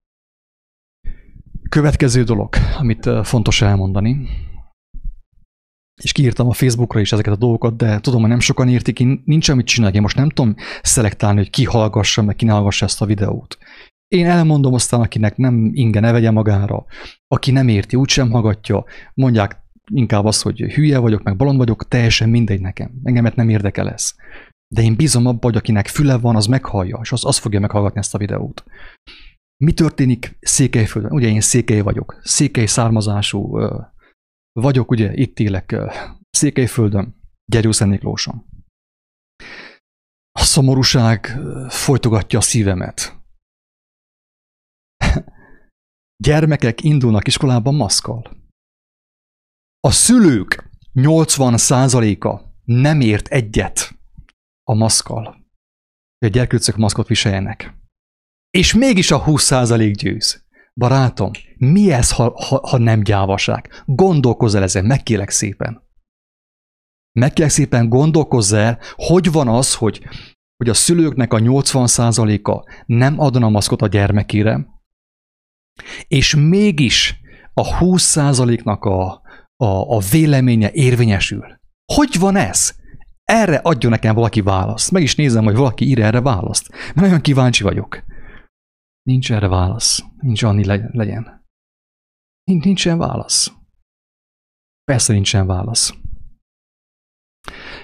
Következő dolog, amit fontos elmondani, és kiírtam a Facebookra is ezeket a dolgokat, de tudom, hogy nem sokan értik, én nincs amit csinálni, én most nem tudom szelektálni, hogy ki hallgassa, meg ki ne hallgassa ezt a videót. Én elmondom aztán, akinek nem inge ne vegye magára, aki nem érti, úgysem hallgatja, mondják inkább az, hogy hülye vagyok, meg balon vagyok, teljesen mindegy nekem. Engemet nem érdekel ez. De én bízom abba, hogy akinek füle van, az meghallja, és az, az fogja meghallgatni ezt a videót. Mi történik Székelyföldön? Ugye én székely vagyok, székely származású vagyok, ugye itt élek Székelyföldön, Gyergyószentmiklóson. A szomorúság folytogatja a szívemet. Gyermekek indulnak iskolában maszkal. A szülők 80%-a nem ért egyet a maszkal, hogy a gyerkőcök maszkot viseljenek. És mégis a 20% győz. Barátom, mi ez, ha, ha, ha nem gyávaság? Gondolkozz el ezen, megkélek szépen. Megkélek szépen gondolkozz el, hogy van az, hogy, hogy a szülőknek a 80%-a nem adna maszkot a gyermekére, és mégis a 20%-nak a, a, a véleménye érvényesül. Hogy van ez? Erre adjon nekem valaki választ. Meg is nézem, hogy valaki ír erre választ. Mert nagyon kíváncsi vagyok. Nincs erre válasz. Nincs annyi legyen. Nincs, nincsen válasz. Persze nincsen válasz.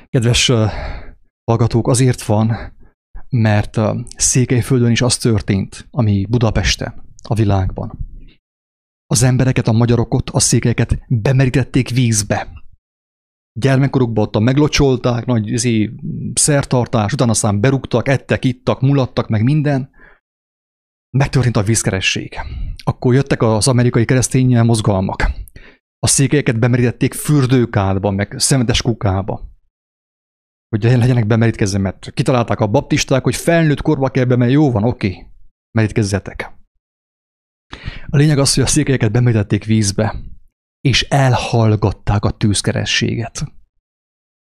Kedves hallgatók, azért van, mert Székelyföldön is az történt, ami Budapesten, a világban az embereket, a magyarokat, a székelyeket bemerítették vízbe. Gyermekkorukban ott meglocsolták, nagy izé, szertartás, utána aztán berúgtak, ettek, ittak, mulattak, meg minden. Megtörtént a vízkeresség. Akkor jöttek az amerikai keresztény mozgalmak. A székelyeket bemerítették fürdőkádba, meg szemetes kukába. Hogy legyenek bemerítkezve, mert kitalálták a baptisták, hogy felnőtt korba kell be, jó van, oké, merítkezzetek. A lényeg az, hogy a székelyeket bemerítették vízbe, és elhallgatták a tűzkerességet.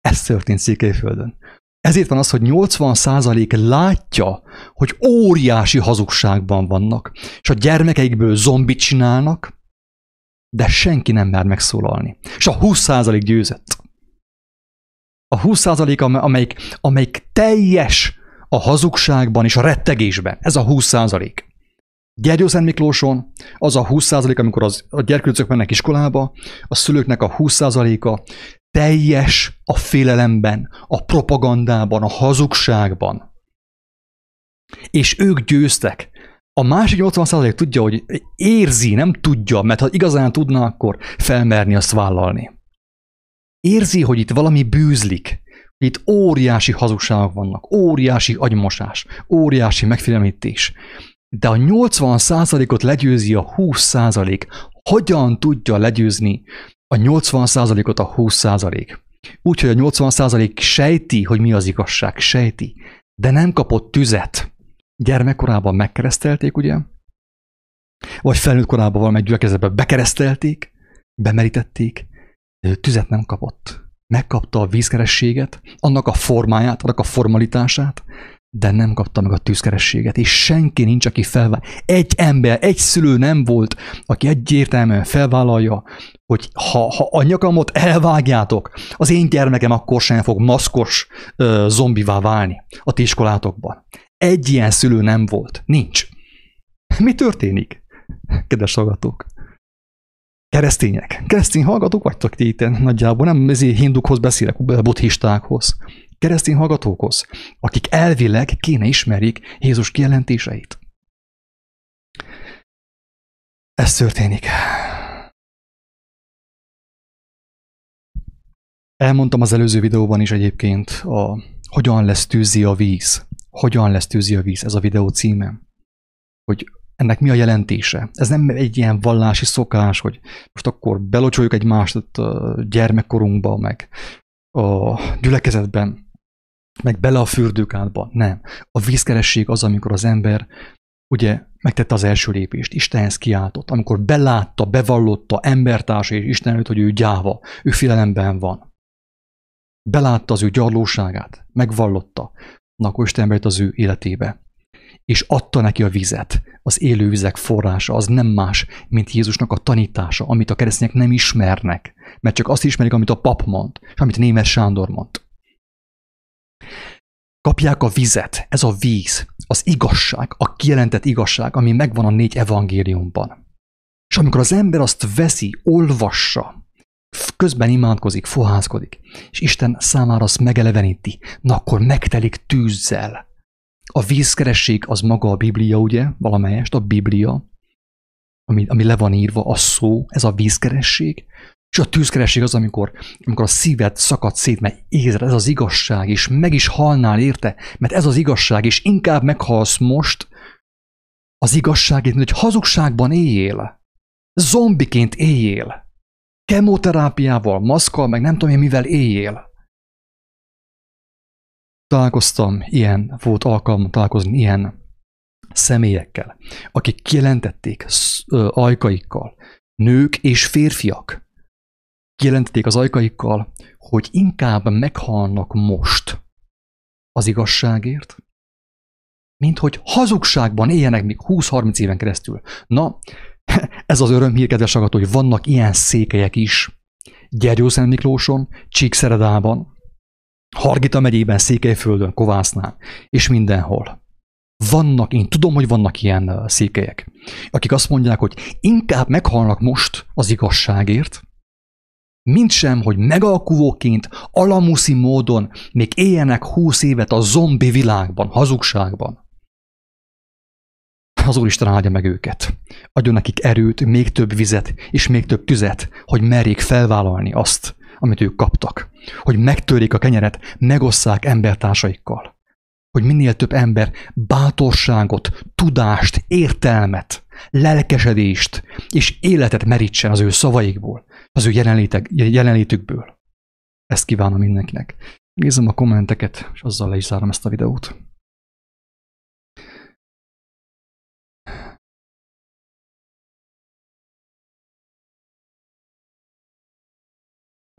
Ez történt Székelyföldön. Ezért van az, hogy 80% látja, hogy óriási hazugságban vannak, és a gyermekeikből zombit csinálnak, de senki nem mer megszólalni. És a 20% győzött. A 20% amelyik, amelyik teljes a hazugságban és a rettegésben. Ez a 20%. Gyergyószent Miklóson az a 20% amikor az, a gyerkőcök mennek iskolába, a szülőknek a 20%-a teljes a félelemben, a propagandában, a hazugságban. És ők győztek. A másik 80% tudja, hogy érzi, nem tudja, mert ha igazán tudna, akkor felmerni azt vállalni. Érzi, hogy itt valami bűzlik, itt óriási hazugságok vannak, óriási agymosás, óriási megfélemlítés. De a 80%-ot legyőzi a 20%. Hogyan tudja legyőzni a 80%-ot a 20%. Úgyhogy a 80% sejti, hogy mi az igazság, sejti, de nem kapott tüzet. Gyermekkorában megkeresztelték, ugye? Vagy felnőtt korában valamely gyülekezetbe bekeresztelték, bemerítették, de tüzet nem kapott. Megkapta a vízkerességet, annak a formáját, annak a formalitását, de nem kapta meg a tűzkerességet, és senki nincs, aki felvállalja. Egy ember, egy szülő nem volt, aki egyértelműen felvállalja, hogy ha, ha a nyakamot elvágjátok, az én gyermekem akkor sem fog maszkos ö, zombivá válni a ti iskolátokban. Egy ilyen szülő nem volt. Nincs. Mi történik, kedves hallgatók? Keresztények. Keresztény hallgatók vagytok ti itt nagyjából, nem ezért hindukhoz beszélek, buddhistákhoz keresztény hallgatókhoz, akik elvileg kéne ismerik Jézus kijelentéseit. Ez történik. Elmondtam az előző videóban is egyébként, a, hogyan lesz tűzi a víz. Hogyan lesz tűzi a víz, ez a videó címe. Hogy ennek mi a jelentése. Ez nem egy ilyen vallási szokás, hogy most akkor belocsoljuk egymást a gyermekkorunkba, meg a gyülekezetben meg bele a fürdőkádba. Nem. A vízkeresség az, amikor az ember ugye megtette az első lépést, Istenhez kiáltott, amikor belátta, bevallotta embertársa és Isten előtt, hogy ő gyáva, ő félelemben van. Belátta az ő gyarlóságát, megvallotta, na akkor Isten az ő életébe. És adta neki a vizet, az élő vizek forrása, az nem más, mint Jézusnak a tanítása, amit a keresztények nem ismernek, mert csak azt ismerik, amit a pap mond, és amit Német Sándor mond kapják a vizet, ez a víz, az igazság, a kijelentett igazság, ami megvan a négy evangéliumban. És amikor az ember azt veszi, olvassa, közben imádkozik, fohászkodik, és Isten számára azt megeleveníti, na akkor megtelik tűzzel. A vízkeresség az maga a Biblia, ugye, valamelyest, a Biblia, ami, ami le van írva, a szó, ez a vízkeresség, és a tűzkeresség az, amikor, amikor a szíved szakad szét, mert érzed, ez az igazság, és meg is halnál érte, mert ez az igazság, és inkább meghalsz most az igazságért, mint hogy hazugságban éljél. Zombiként éljél. Kemoterápiával, maszkal, meg nem tudom én mivel éljél. Találkoztam ilyen, volt alkalmam találkozni ilyen személyekkel, akik kijelentették ajkaikkal, nők és férfiak, kijelentették az ajkaikkal, hogy inkább meghalnak most az igazságért, mint hogy hazugságban éljenek még 20-30 éven keresztül. Na, ez az örömhír, kedves agató, hogy vannak ilyen székelyek is. Gyergyószent Miklóson, Csíkszeredában, Hargita megyében, Székelyföldön, Kovásznál, és mindenhol. Vannak, én tudom, hogy vannak ilyen székelyek, akik azt mondják, hogy inkább meghalnak most az igazságért, mint sem, hogy megalkuvóként, alamuszi módon még éljenek húsz évet a zombi világban, hazugságban. Az Úristen áldja meg őket. Adjon nekik erőt, még több vizet és még több tüzet, hogy merjék felvállalni azt, amit ők kaptak. Hogy megtörik a kenyeret, megosszák embertársaikkal. hogy minél több ember bátorságot, tudást, értelmet, lelkesedést és életet merítsen az ő szavaikból, az ő jelenlétükből. Ezt kívánom mindenkinek. Nézem a kommenteket, és azzal le is zárom ezt a videót.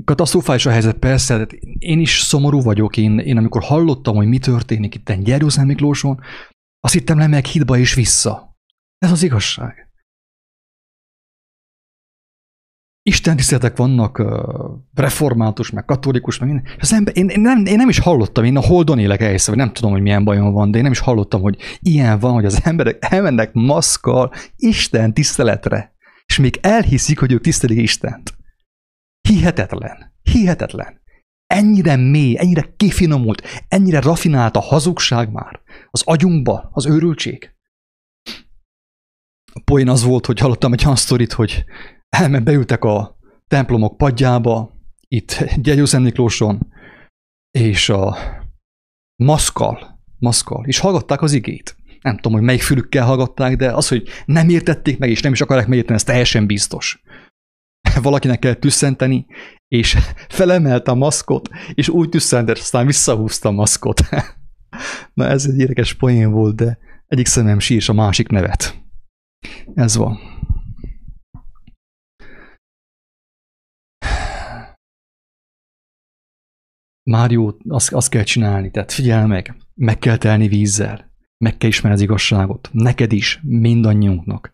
Katasztrofális a helyzet, persze, de én is szomorú vagyok. Én, én amikor hallottam, hogy mi történik itt Gyergyószent Miklóson, azt hittem le meg hitba és vissza. Ez az igazság. Isten tiszteletek vannak református, meg katolikus, meg minden. Az ember, én, én, nem, én nem is hallottam, én a Holdon élek elhiszem, vagy nem tudom, hogy milyen bajom van, de én nem is hallottam, hogy ilyen van, hogy az emberek elmennek maszkal Isten tiszteletre, és még elhiszik, hogy ők tisztelik Istent. Hihetetlen. Hihetetlen. Ennyire mély, ennyire kifinomult, ennyire rafinált a hazugság már. Az agyunkba, az őrültség. A poén az volt, hogy hallottam egy olyan sztorit, hogy elment beültek a templomok padjába, itt Gyegyószent Miklóson, és a maszkal, maszkal, és hallgatták az igét. Nem tudom, hogy melyik fülükkel hallgatták, de az, hogy nem értették meg, és nem is akarják megérteni, ez teljesen biztos. valakinek kell tüsszenteni, és felemelte a maszkot, és úgy tüsszentett, aztán visszahúzta a maszkot. Na ez egy érdekes poén volt, de egyik szemem sírs a másik nevet. Ez van. Mário, azt, azt kell csinálni, tehát figyelj meg, meg kell telni vízzel, meg kell ismerni az igazságot, neked is, mindannyiunknak.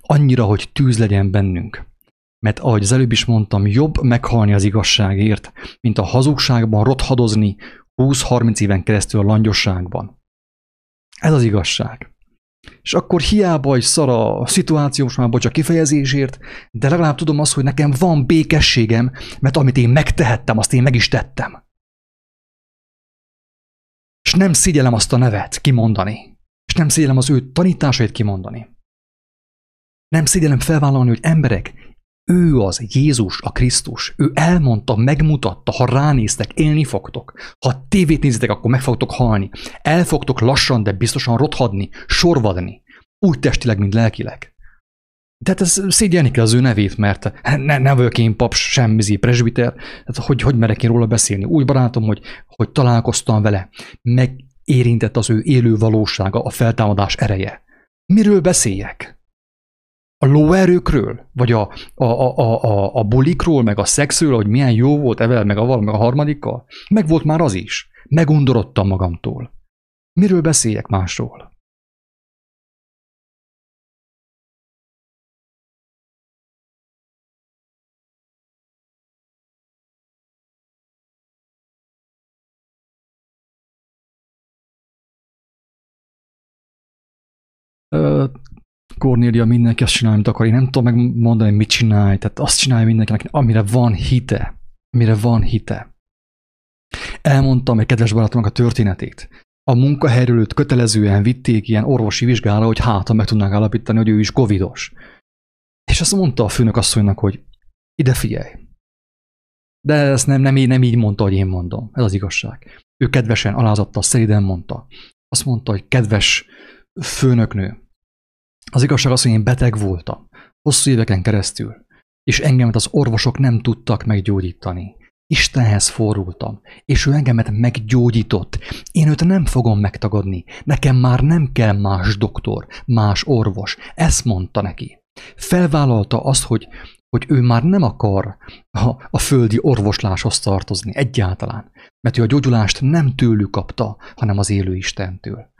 Annyira, hogy tűz legyen bennünk mert ahogy az előbb is mondtam, jobb meghalni az igazságért, mint a hazugságban rothadozni 20-30 éven keresztül a langyosságban. Ez az igazság. És akkor hiába is szar a szituáció, most már bocs a kifejezésért, de legalább tudom azt, hogy nekem van békességem, mert amit én megtehettem, azt én meg is tettem. Nem szégyelem azt a nevet kimondani. És nem szégyelem az ő tanításait kimondani. Nem szégyelem felvállalni, hogy emberek, ő az Jézus, a Krisztus. Ő elmondta, megmutatta, ha ránéztek, élni fogtok. Ha tévét nézitek, akkor meg fogtok halni. El fogtok lassan, de biztosan rothadni, sorvadni. Úgy testileg, mint lelkileg. Tehát ez szégyelni kell az ő nevét, mert ne, ne vagyok én pap, semmi presbiter, tehát hogy, hogy merek én róla beszélni. Úgy barátom, hogy, hogy találkoztam vele, megérintett az ő élő valósága, a feltámadás ereje. Miről beszéljek? a lóerőkről, vagy a, a, a, a, a bulikról, meg a szexről, hogy milyen jó volt evel, meg aval, meg a harmadikkal. Meg volt már az is. Megundorodtam magamtól. Miről beszéljek másról? Kornélia mindenki azt csinálja, amit akar. Én nem tudom megmondani, mit csinálj. Tehát azt csinálja mindenkinek, amire van hite. Amire van hite. Elmondtam egy kedves barátomnak a történetét. A munkahelyről őt kötelezően vitték ilyen orvosi vizsgára, hogy hát, meg tudnák állapítani, hogy ő is covidos. És azt mondta a főnök asszonynak, hogy ide figyelj. De ezt nem, nem, nem így mondta, hogy én mondom. Ez az igazság. Ő kedvesen, alázattal, szeriden mondta. Azt mondta, hogy kedves főnöknő, az igazság az, hogy én beteg voltam, hosszú éveken keresztül, és engemet az orvosok nem tudtak meggyógyítani. Istenhez fordultam, és ő engemet meggyógyított. Én őt nem fogom megtagadni. Nekem már nem kell más doktor, más orvos. Ezt mondta neki. Felvállalta azt, hogy, hogy ő már nem akar a, a földi orvosláshoz tartozni egyáltalán, mert ő a gyógyulást nem tőlük kapta, hanem az élő Istentől.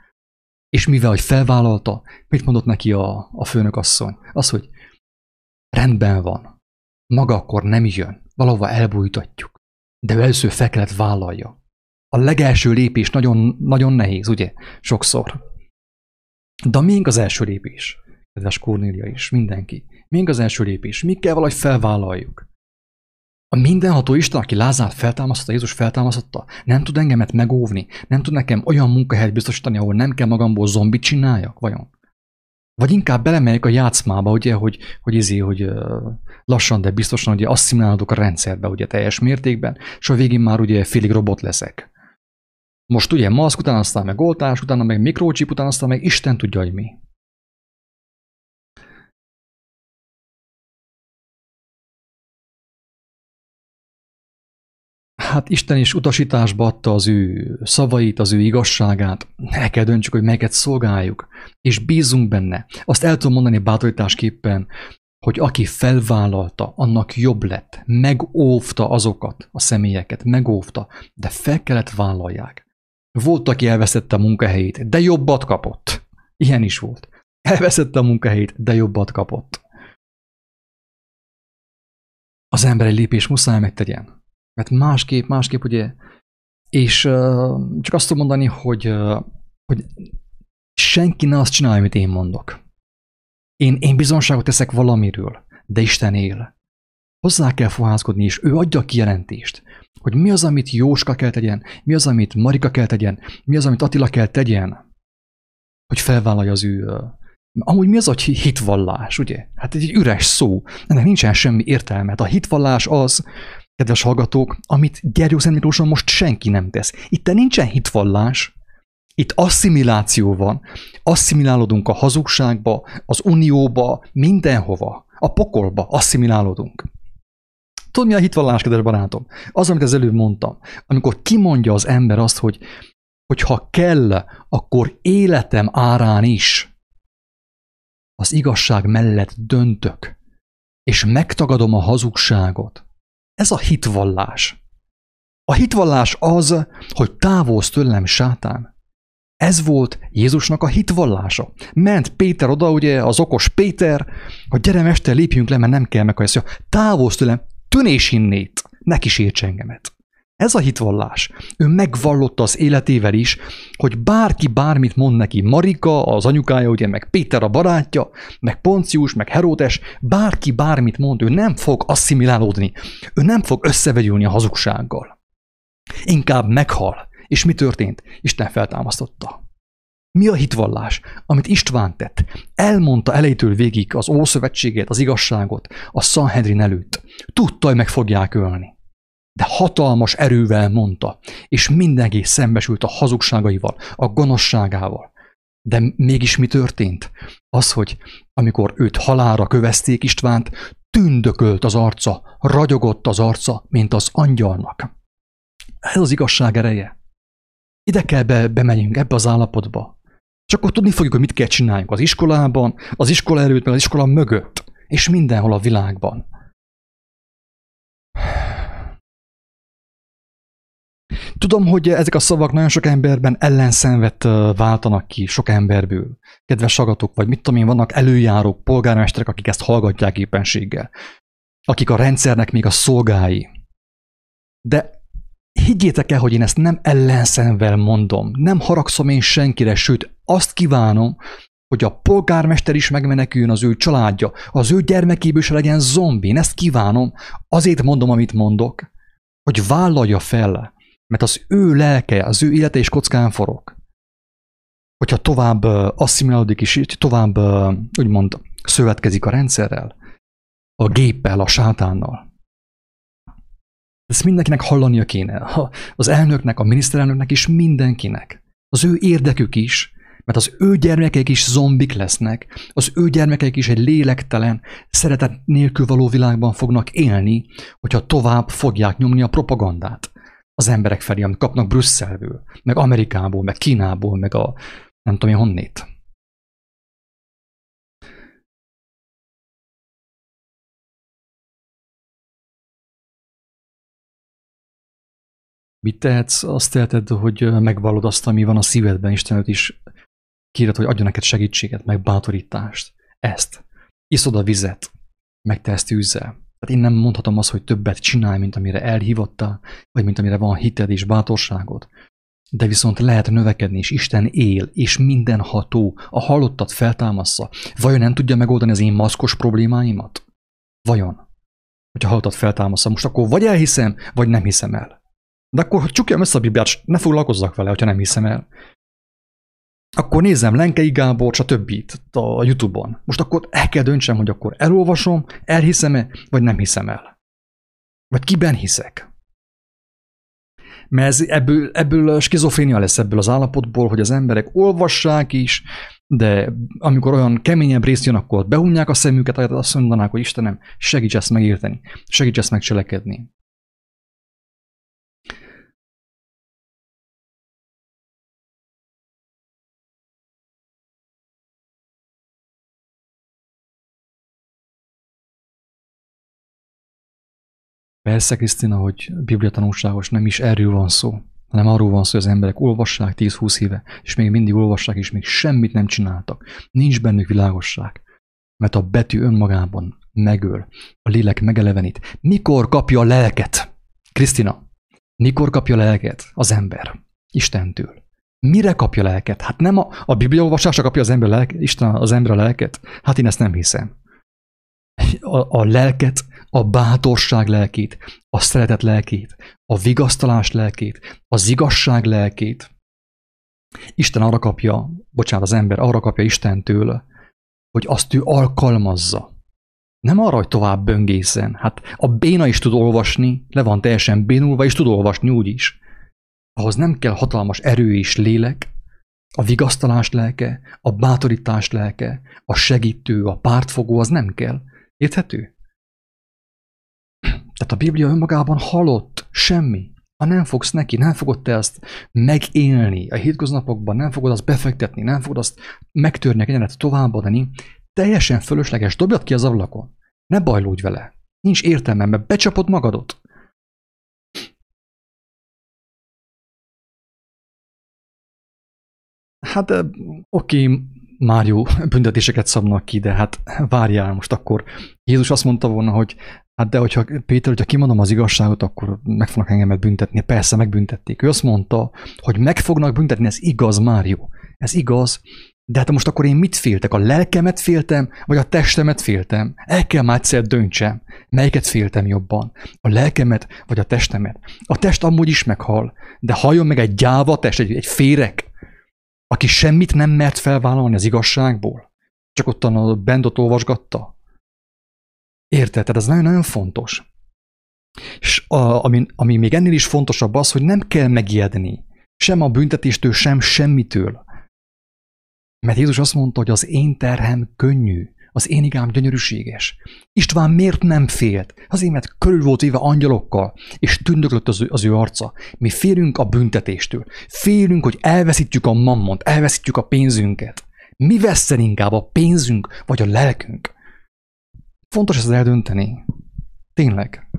És mivel, hogy felvállalta, mit mondott neki a, a főnök asszony? Az, hogy rendben van, maga akkor nem jön, valahova elbújtatjuk, de ő először fel kellett vállalja. A legelső lépés nagyon, nagyon nehéz, ugye? Sokszor. De még az első lépés, kedves Kornélia is, mindenki. Még az első lépés, mi kell valahogy felvállaljuk. A mindenható Isten, aki Lázát feltámasztotta, Jézus feltámasztotta, nem tud engemet megóvni, nem tud nekem olyan munkahelyet biztosítani, ahol nem kell magamból zombit csináljak, vajon? Vagy inkább belemegyek a játszmába, ugye, hogy, hogy izé, hogy lassan, de biztosan ugye asszimilálódok a rendszerbe, ugye teljes mértékben, és a végén már ugye félig robot leszek. Most ugye maszk, utána aztán meg oltás, utána meg mikrochip, utána aztán meg Isten tudja, hogy mi. Hát Isten is utasításba adta az ő szavait, az ő igazságát. El kell döntsük, hogy melyiket szolgáljuk, és bízunk benne. Azt el tudom mondani bátorításképpen, hogy aki felvállalta, annak jobb lett, megóvta azokat a személyeket, megóvta, de fel kellett vállalják. Volt, aki elveszette a munkahelyét, de jobbat kapott. Ilyen is volt. Elveszette a munkahelyét, de jobbat kapott. Az ember egy lépés muszáj megtegyen. Mert másképp, másképp ugye, és uh, csak azt tudom mondani, hogy, uh, hogy senki ne azt csinálja, amit én mondok. Én, én bizonságot teszek valamiről, de Isten él. Hozzá kell fohászkodni, és ő adja a kijelentést, hogy mi az, amit Jóska kell tegyen, mi az, amit Marika kell tegyen, mi az, amit Attila kell tegyen, hogy felvállalja az ő... Amúgy mi az a hitvallás, ugye? Hát egy üres szó, ennek nincsen semmi értelme. Hát a hitvallás az, kedves hallgatók, amit Gergyó Szent Miklóson most senki nem tesz. Itt nincsen hitvallás, itt asszimiláció van. Asszimilálódunk a hazugságba, az unióba, mindenhova. A pokolba asszimilálódunk. Tudod, mi a hitvallás, kedves barátom? Az, amit az előbb mondtam. Amikor kimondja az ember azt, hogy, hogy ha kell, akkor életem árán is az igazság mellett döntök, és megtagadom a hazugságot, ez a hitvallás. A hitvallás az, hogy távolsz tőlem, sátán. Ez volt Jézusnak a hitvallása. Ment Péter oda, ugye az okos Péter, hogy gyere mester, lépjünk le, mert nem kell meg, hogy távolsz tőlem, tűnés innét, ne kísérts engemet. Ez a hitvallás. Ő megvallotta az életével is, hogy bárki bármit mond neki, Marika, az anyukája, ugye, meg Péter a barátja, meg Poncius, meg Heródes, bárki bármit mond, ő nem fog asszimilálódni, ő nem fog összevegyülni a hazugsággal. Inkább meghal. És mi történt? Isten feltámasztotta. Mi a hitvallás, amit István tett? Elmondta elejétől végig az Ószövetséget, az igazságot, a Sanhedrin előtt. Tudta, hogy meg fogják ölni de hatalmas erővel mondta, és mindenki szembesült a hazugságaival, a gonoszságával. De mégis mi történt? Az, hogy amikor őt halára kövezték Istvánt, tündökölt az arca, ragyogott az arca, mint az angyalnak. Ez az igazság ereje. Ide kell be, bemenjünk ebbe az állapotba. Csak akkor tudni fogjuk, hogy mit kell csináljunk az iskolában, az iskola előtt, meg az iskola mögött, és mindenhol a világban. Tudom, hogy ezek a szavak nagyon sok emberben ellenszenvet váltanak ki, sok emberből. Kedves sagatok, vagy mit tudom én, vannak előjárók, polgármesterek, akik ezt hallgatják éppenséggel. Akik a rendszernek még a szolgái. De higgyétek el, hogy én ezt nem ellenszenvel mondom. Nem haragszom én senkire, sőt, azt kívánom, hogy a polgármester is megmeneküljön az ő családja, az ő gyermekéből se legyen zombi. Én ezt kívánom, azért mondom, amit mondok, hogy vállalja fel mert az ő lelke, az ő élete is kockán forog. Hogyha tovább asszimilálódik is, tovább úgymond szövetkezik a rendszerrel, a géppel, a sátánnal. Ezt mindenkinek hallania kéne. Az elnöknek, a miniszterelnöknek is mindenkinek. Az ő érdekük is, mert az ő gyermekeik is zombik lesznek, az ő gyermekeik is egy lélektelen, szeretet nélkül való világban fognak élni, hogyha tovább fogják nyomni a propagandát az emberek felé, amit kapnak Brüsszelből, meg Amerikából, meg Kínából, meg a nem tudom én honnét. Mit tehetsz? Azt teheted, hogy megvallod azt, ami van a szívedben, Istenet is kéred, hogy adjon neked segítséget, meg bátorítást. Ezt. Iszod a vizet, meg te ezt űzzel. Tehát én nem mondhatom azt, hogy többet csinálj, mint amire elhívottál, vagy mint amire van hited és bátorságod. De viszont lehet növekedni, és Isten él, és minden ható a halottat feltámassza. Vajon nem tudja megoldani az én maszkos problémáimat? Vajon? Hogyha halottat feltámassza, most akkor vagy elhiszem, vagy nem hiszem el. De akkor csukjam össze a Bibliát, ne foglalkozzak vele, hogyha nem hiszem el akkor nézem Lenkei Gábor, stb. a Youtube-on. Most akkor el kell döntsem, hogy akkor elolvasom, elhiszem-e, vagy nem hiszem el. Vagy kiben hiszek. Mert ez, ebből, ebből skizofrénia lesz ebből az állapotból, hogy az emberek olvassák is, de amikor olyan keményebb rész jön, akkor behunják a szemüket, azt mondanák, hogy Istenem, segíts ezt megérteni, segíts ezt megcselekedni. Persze, Krisztina, hogy Biblia tanulságos nem is erről van szó, hanem arról van szó, hogy az emberek olvassák 10-20 éve, és még mindig olvassák, és még semmit nem csináltak. Nincs bennük világosság. Mert a betű önmagában megöl, a lélek megelevenít. Mikor kapja a lelket? Krisztina, mikor kapja a lelket az ember? Istentől. Mire kapja a lelket? Hát nem a, a Biblia olvasásra kapja az ember lelket, Isten az ember a lelket? Hát én ezt nem hiszem. A, a lelket a bátorság lelkét, a szeretet lelkét, a vigasztalás lelkét, az igazság lelkét. Isten arra kapja, bocsánat, az ember arra kapja Istentől, hogy azt ő alkalmazza. Nem arra, hogy tovább böngészen. Hát a béna is tud olvasni, le van teljesen bénulva, és tud olvasni úgy is. Ahhoz nem kell hatalmas erő és lélek, a vigasztalás lelke, a bátorítás lelke, a segítő, a pártfogó, az nem kell. Érthető? Tehát a Biblia önmagában halott, semmi. Ha nem fogsz neki, nem fogod te azt megélni a hétköznapokban, nem fogod azt befektetni, nem fogod azt megtörni a kenyeret továbbadni, teljesen fölösleges, dobjad ki az ablakon. Ne bajlódj vele. Nincs értelme, mert becsapod magadot. Hát oké, okay, Mário büntetéseket szabnak ki, de hát várjál most akkor. Jézus azt mondta volna, hogy Hát de hogyha Péter, hogyha kimondom az igazságot, akkor meg fognak engemet büntetni. Persze megbüntették. Ő azt mondta, hogy meg fognak büntetni, ez igaz, Mário. Ez igaz, de hát most akkor én mit féltek? A lelkemet féltem, vagy a testemet féltem? El kell már egyszer döntsem, melyiket féltem jobban. A lelkemet, vagy a testemet? A test amúgy is meghal, de halljon meg egy gyáva test, egy, egy férek, aki semmit nem mert felvállalni az igazságból. Csak ottan a bendot olvasgatta. Érted? Ez nagyon-nagyon fontos. És a, ami, ami még ennél is fontosabb az, hogy nem kell megijedni. Sem a büntetéstől, sem semmitől. Mert Jézus azt mondta, hogy az én terhem könnyű, az én igám gyönyörűséges. István miért nem félt? Azért, mert körül volt éve angyalokkal, és tündöklött az ő, az ő arca. Mi félünk a büntetéstől. Félünk, hogy elveszítjük a mammont, elveszítjük a pénzünket. Mi veszten inkább a pénzünk, vagy a lelkünk? Fontos ezt eldönteni. Tényleg.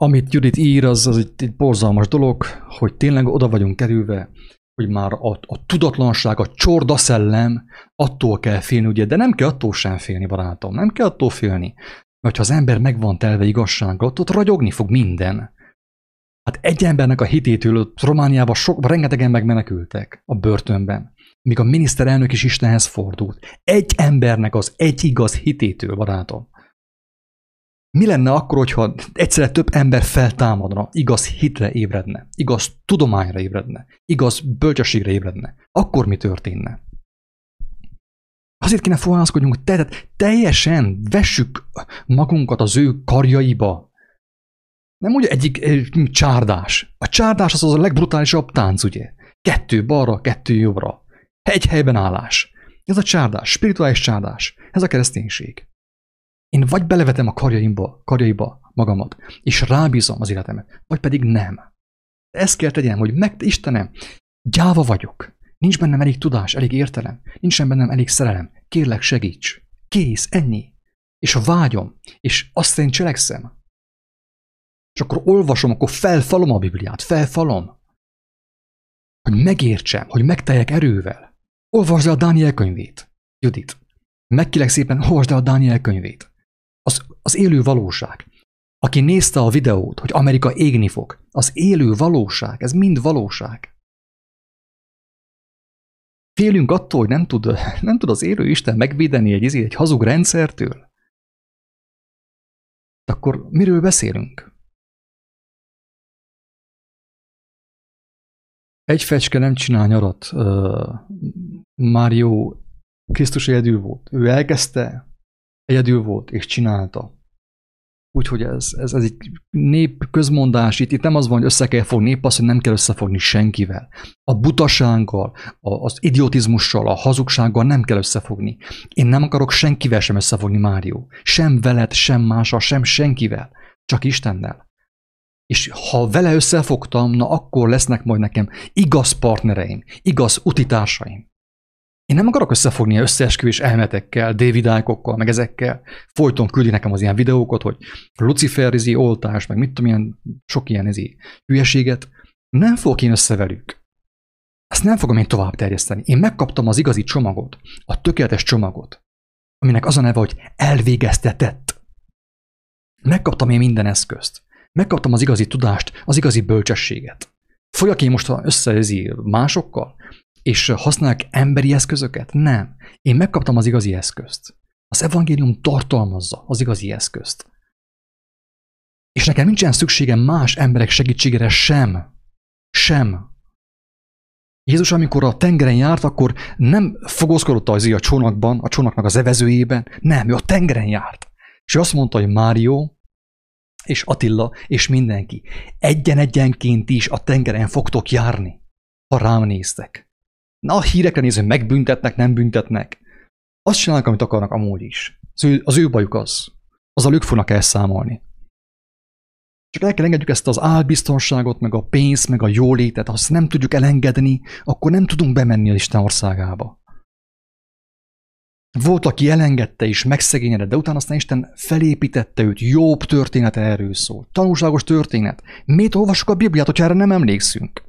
Amit Judit ír, az, az egy, egy borzalmas dolog, hogy tényleg oda vagyunk kerülve, hogy már a, a tudatlanság, a csorda szellem, attól kell félni, ugye, de nem kell attól sem félni, barátom, nem kell attól félni. Mert ha az ember meg van telve igazsággal, ott, ott ragyogni fog minden. Hát egy embernek a hitétől Romániában sok, rengetegen megmenekültek a börtönben, míg a miniszterelnök is Istenhez fordult. Egy embernek az egy igaz hitétől, barátom. Mi lenne akkor, hogyha egyszerre több ember feltámadna, igaz hitre ébredne, igaz tudományra ébredne, igaz bölcsességre ébredne? Akkor mi történne? Azért kéne fogalmazkodjunk, tehát teljesen vessük magunkat az ő karjaiba, nem úgy egyik csárdás. A csárdás az az a legbrutálisabb tánc, ugye? Kettő balra, kettő jobbra. Egy helyben állás. Ez a csárdás, spirituális csárdás. Ez a kereszténység. Én vagy belevetem a karjaimba, karjaiba magamat, és rábízom az életemet, vagy pedig nem. Ezt kell tegyem, hogy meg, Istenem, gyáva vagyok. Nincs bennem elég tudás, elég értelem, nincsen bennem elég szerelem. Kérlek, segíts. Kész, ennyi. És vágyom, és azt én cselekszem, és akkor olvasom, akkor felfalom a Bibliát, felfalom. Hogy megértsem, hogy megteljek erővel. Olvasd el a Dániel könyvét, Judit. Megkilek szépen, olvasd el a Dániel könyvét. Az, az élő valóság. Aki nézte a videót, hogy Amerika égni fog, az élő valóság, ez mind valóság. Félünk attól, hogy nem tud, nem tud az élő Isten megvédeni egy, egy hazug rendszertől. Akkor miről beszélünk? Egy fecske nem csinál nyarat. Mário Krisztus egyedül volt. Ő elkezdte, Egyedül volt, és csinálta. Úgyhogy ez, ez, ez egy nép közmondás, itt, itt nem az van, hogy össze kell fogni, nép az, hogy nem kell összefogni senkivel. A butasággal, a, az idiotizmussal, a hazugsággal nem kell összefogni. Én nem akarok senkivel sem összefogni, Márió. Sem veled, sem mással, sem senkivel. Csak Istennel. És ha vele összefogtam, na akkor lesznek majd nekem igaz partnereim, igaz utitársaim. Én nem akarok összefogni összeesküvés elmetekkel, David Icke-okkal, meg ezekkel. Folyton küldi nekem az ilyen videókat, hogy Lucifer izi oltás, meg mit tudom, ilyen, sok ilyen izi hülyeséget. Nem fogok én össze velük. Ezt nem fogom én tovább terjeszteni. Én megkaptam az igazi csomagot, a tökéletes csomagot, aminek az a neve, hogy elvégeztetett. Megkaptam én minden eszközt. Megkaptam az igazi tudást, az igazi bölcsességet. Folyak én most összezi másokkal, és használják emberi eszközöket? Nem. Én megkaptam az igazi eszközt. Az evangélium tartalmazza az igazi eszközt. És nekem nincsen szükségem más emberek segítségére sem. Sem. Jézus, amikor a tengeren járt, akkor nem fogózkodott az a csónakban, a csónaknak az evezőjében, nem, ő a tengeren járt. És ő azt mondta, hogy Mário, és Attila, és mindenki, egyen-egyenként is a tengeren fogtok járni, ha rám néztek. Na, a hírekre nézve megbüntetnek, nem büntetnek. Azt csinálnak, amit akarnak amúgy is. Az ő, az ő bajuk az. Azzal ők fognak elszámolni. Csak el kell engedjük ezt az álbiztonságot, meg a pénzt, meg a jólétet. Ha azt nem tudjuk elengedni, akkor nem tudunk bemenni az Isten országába. Volt, aki elengedte és megszegényedett, de utána aztán Isten felépítette őt. Jobb története erről szól. Tanulságos történet. Miért olvassuk a Bibliát, hogyha erre nem emlékszünk?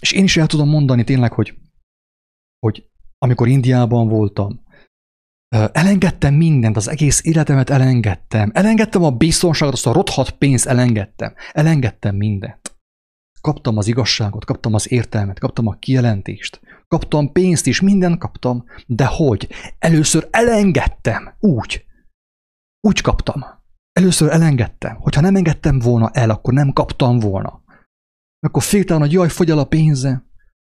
És én is el tudom mondani tényleg, hogy, hogy amikor Indiában voltam, elengedtem mindent, az egész életemet elengedtem. Elengedtem a biztonságot, azt a rothat pénzt elengedtem. Elengedtem mindent. Kaptam az igazságot, kaptam az értelmet, kaptam a kijelentést, kaptam pénzt is, mindent kaptam, de hogy? Először elengedtem, úgy. Úgy kaptam. Először elengedtem. Hogyha nem engedtem volna el, akkor nem kaptam volna. Akkor féltelen, hogy jaj, fogy el a pénze.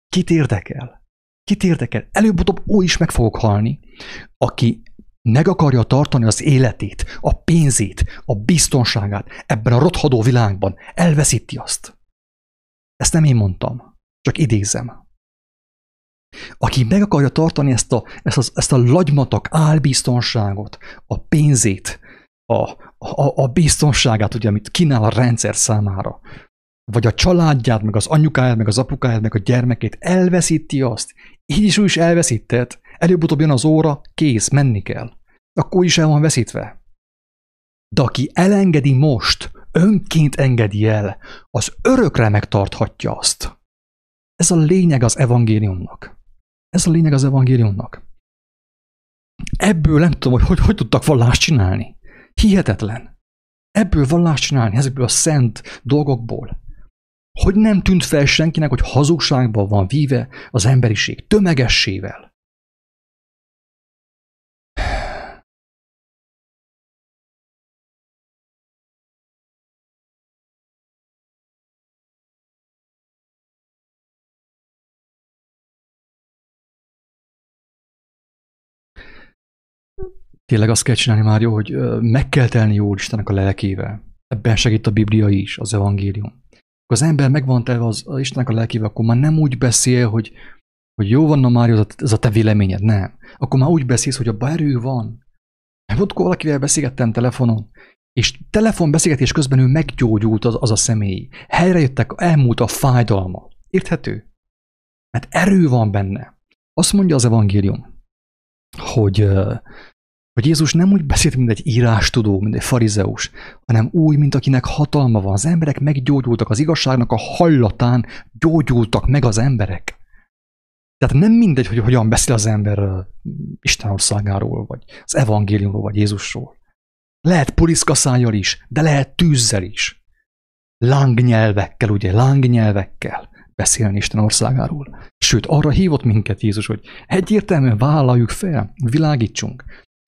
Kit érdekel? Kit érdekel? Előbb-utóbb ó is meg fogok halni, aki meg akarja tartani az életét, a pénzét, a biztonságát ebben a rothadó világban, elveszíti azt. Ezt nem én mondtam, csak idézem. Aki meg akarja tartani ezt a, ezt a, ezt a lagymatak álbiztonságot, a pénzét, a, a, a biztonságát, ugye, amit kínál a rendszer számára, vagy a családját, meg az anyukáját, meg az apukáját, meg a gyermekét, elveszíti azt. Így is úgy is elveszített. Előbb-utóbb jön az óra, kész, menni kell. Akkor is el van veszítve. De aki elengedi most, önként engedi el, az örökre megtarthatja azt. Ez a lényeg az evangéliumnak. Ez a lényeg az evangéliumnak. Ebből nem tudom, hogy hogy, hogy tudtak vallást csinálni. Hihetetlen. Ebből vallást csinálni, ezekből a szent dolgokból. Hogy nem tűnt fel senkinek, hogy hazugságban van víve az emberiség tömegessével? Tényleg azt kell csinálni, Mário, hogy meg kell telni Jó Istennek a lelkével. Ebben segít a Biblia is, az evangélium az ember megvan telve az, az Istennek a lelkével, akkor már nem úgy beszél, hogy, hogy jó van, na már ez a te véleményed, nem. Akkor már úgy beszélsz, hogy abban erő van. Volt valakivel beszélgettem telefonon, és telefonbeszélgetés közben ő meggyógyult az, az a személy. Helyrejöttek, elmúlt a fájdalma. Érthető? Mert erő van benne. Azt mondja az evangélium, hogy hogy Jézus nem úgy beszélt, mint egy írástudó, mint egy farizeus, hanem úgy, mint akinek hatalma van. Az emberek meggyógyultak, az igazságnak a hallatán gyógyultak meg az emberek. Tehát nem mindegy, hogy hogyan beszél az ember Isten országáról, vagy az evangéliumról, vagy Jézusról. Lehet puliszkaszájjal is, de lehet tűzzel is. Lángnyelvekkel, ugye, lángnyelvekkel beszélni Isten országáról. Sőt, arra hívott minket Jézus, hogy egyértelműen vállaljuk fel, világítsunk.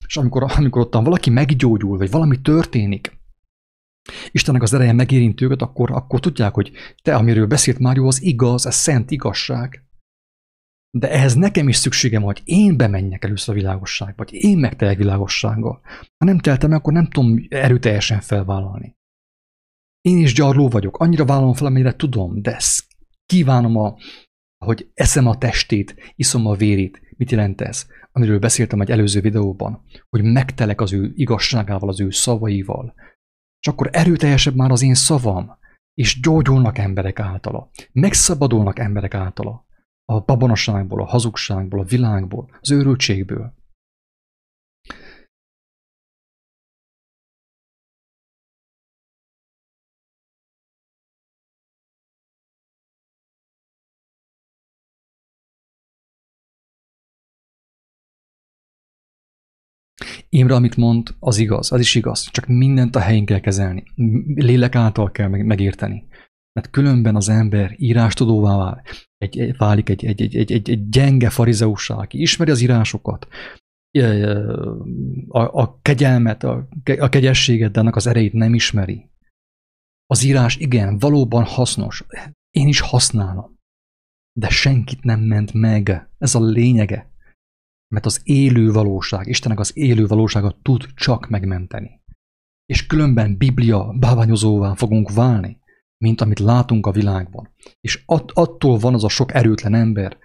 És amikor, amikor ottan valaki meggyógyul, vagy valami történik, Istennek az ereje megérint őket, akkor, akkor tudják, hogy te, amiről beszélt Mário, az igaz, ez szent igazság. De ehhez nekem is szükségem, hogy én bemenjek először a világosságba, vagy én megteljek világossággal. Ha nem teltem akkor nem tudom erőteljesen felvállalni. Én is gyarló vagyok, annyira vállalom fel, amire tudom, de kívánom, a, hogy eszem a testét, iszom a vérét. Mit jelent ez? Amiről beszéltem egy előző videóban, hogy megtelek az ő igazságával, az ő szavaival. És akkor erőteljesebb már az én szavam, és gyógyulnak emberek általa, megszabadulnak emberek általa a babonaságból, a hazugságból, a világból, az őrültségből. Imre, amit mond, az igaz, az is igaz, csak mindent a helyén kell kezelni. Lélek által kell megérteni. Mert különben az ember írástudóvá vál, egy, egy, válik egy, egy, egy, egy, egy, egy gyenge farizeussá, aki ismeri az írásokat, a, a kegyelmet, a, a kegyességet, de annak az erejét nem ismeri. Az írás igen, valóban hasznos. Én is használom. De senkit nem ment meg. Ez a lényege. Mert az élő valóság, Istennek az élő valósága tud csak megmenteni. És különben Biblia báványozóvá fogunk válni mint amit látunk a világban. És att, attól van az a sok erőtlen ember,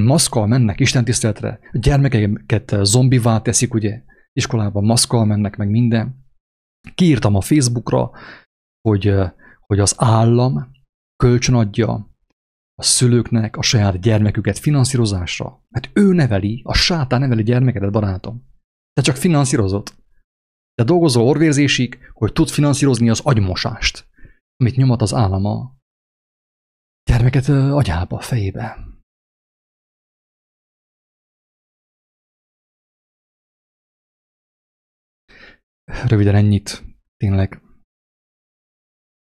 maszkal mennek istentiszteletre, gyermekeket zombivá teszik, ugye, iskolában maszkal mennek, meg minden. Kiírtam a Facebookra, hogy, hogy az állam kölcsönadja a szülőknek a saját gyermeküket finanszírozásra. Mert ő neveli, a sátán neveli gyermekedet, barátom. Te csak finanszírozott. De dolgozol orvérzésig, hogy tud finanszírozni az agymosást amit nyomat az állama gyermeket agyába, fejébe. Röviden ennyit, tényleg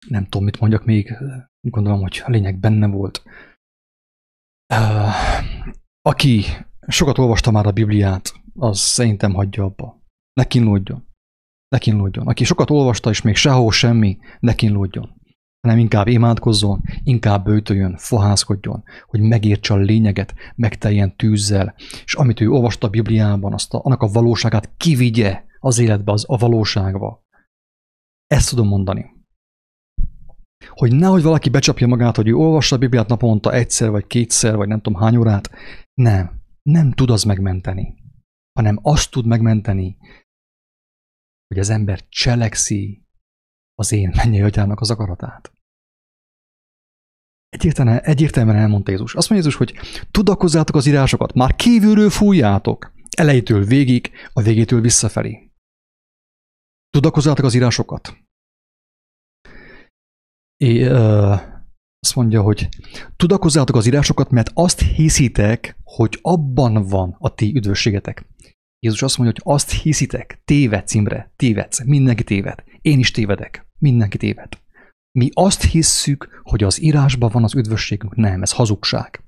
nem tudom, mit mondjak még, gondolom, hogy a lényeg benne volt. Aki sokat olvasta már a Bibliát, az szerintem hagyja abba. Ne kínlódjon. Ne kínlódjon. Aki sokat olvasta, és még sehol semmi, ne kínlódjon hanem inkább imádkozzon, inkább bőtöljön, fohászkodjon, hogy megértse a lényeget, megteljen tűzzel, és amit ő olvasta a Bibliában, azt a, annak a valóságát kivigye az életbe, az a valóságba. Ezt tudom mondani. Hogy nehogy valaki becsapja magát, hogy ő olvassa a Bibliát naponta egyszer, vagy kétszer, vagy nem tudom hány órát. Nem, nem tud az megmenteni, hanem azt tud megmenteni, hogy az ember cselekszi az én mennyei atyának az akaratát. Egyértelműen, egyértelműen elmondta Jézus. Azt mondja Jézus, hogy tudakozzátok az írásokat, már kívülről fújjátok, elejétől végig, a végétől visszafelé. Tudakozzátok az írásokat. É, ö, azt mondja, hogy tudakozzátok az írásokat, mert azt hiszitek, hogy abban van a ti üdvösségetek. Jézus azt mondja, hogy azt hiszitek, tévedsz Imre, tévedsz, mindenki téved. Én is tévedek, mindenki téved. Mi azt hisszük, hogy az írásban van az üdvösségünk. Nem, ez hazugság.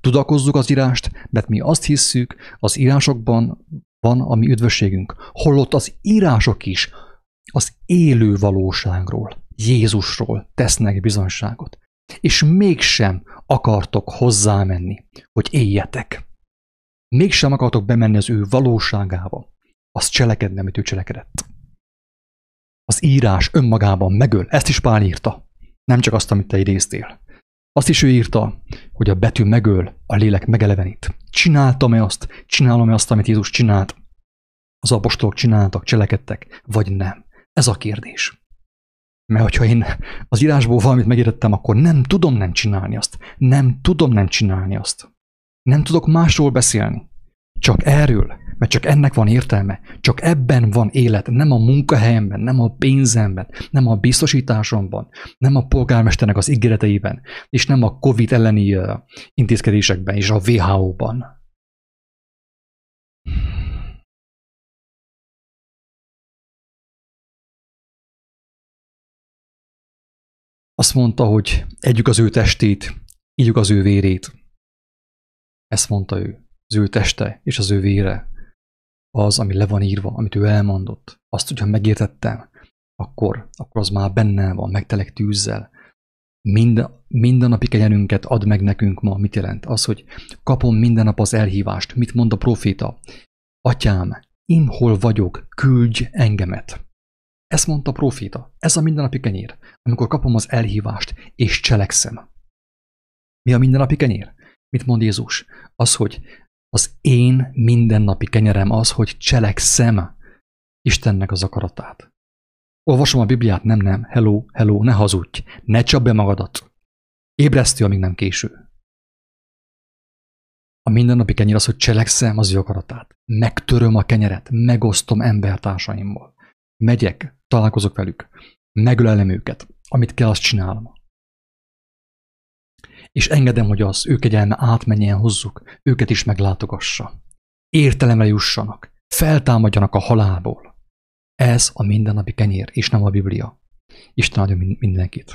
Tudakozzuk az írást, mert mi azt hisszük, az írásokban van a mi üdvösségünk. Holott az írások is az élő valóságról, Jézusról tesznek bizonyságot. És mégsem akartok hozzámenni, hogy éljetek. Mégsem akartok bemenni az ő valóságába. Az cselekedni, amit ő cselekedett. Az írás önmagában megöl. Ezt is Pál írta. Nem csak azt, amit te idéztél. Azt is ő írta, hogy a betű megöl, a lélek megelevenít. Csináltam-e azt? Csinálom-e azt, amit Jézus csinált? Az apostolok csináltak, cselekedtek, vagy nem? Ez a kérdés. Mert hogyha én az írásból valamit megértettem, akkor nem tudom nem csinálni azt. Nem tudom nem csinálni azt. Nem tudok másról beszélni. Csak erről mert csak ennek van értelme, csak ebben van élet, nem a munkahelyemben, nem a pénzemben, nem a biztosításomban, nem a polgármesternek az ígéreteiben, és nem a COVID elleni intézkedésekben és a WHO-ban. Azt mondta, hogy együk az ő testét, ígyük az ő vérét. Ezt mondta ő, az ő teste és az ő vére az, ami le van írva, amit ő elmondott, azt, hogyha megértettem, akkor, akkor az már bennem van, megtelek tűzzel. Mind, mindennapi kenyerünket ad meg nekünk ma. Mit jelent? Az, hogy kapom minden nap az elhívást. Mit mond a proféta? Atyám, én hol vagyok, küldj engemet. Ezt mondta a proféta. Ez a mindennapi kenyér. Amikor kapom az elhívást, és cselekszem. Mi a mindennapi kenyér? Mit mond Jézus? Az, hogy az én mindennapi kenyerem az, hogy cselekszem Istennek az akaratát. Olvasom a Bibliát, nem, nem, hello, hello, ne hazudj, ne csap be magadat. Ébresztő, amíg nem késő. A mindennapi kenyér az, hogy cselekszem az ő akaratát. Megtöröm a kenyeret, megosztom embertársaimmal. Megyek, találkozok velük, megölelem őket. Amit kell, azt csinálom. És engedem, hogy az ő kegyelme átmenjen hozzuk, őket is meglátogassa. Értelemre jussanak, feltámadjanak a halálból. Ez a mindennapi kenyér, és nem a Biblia. Isten adja mindenkit.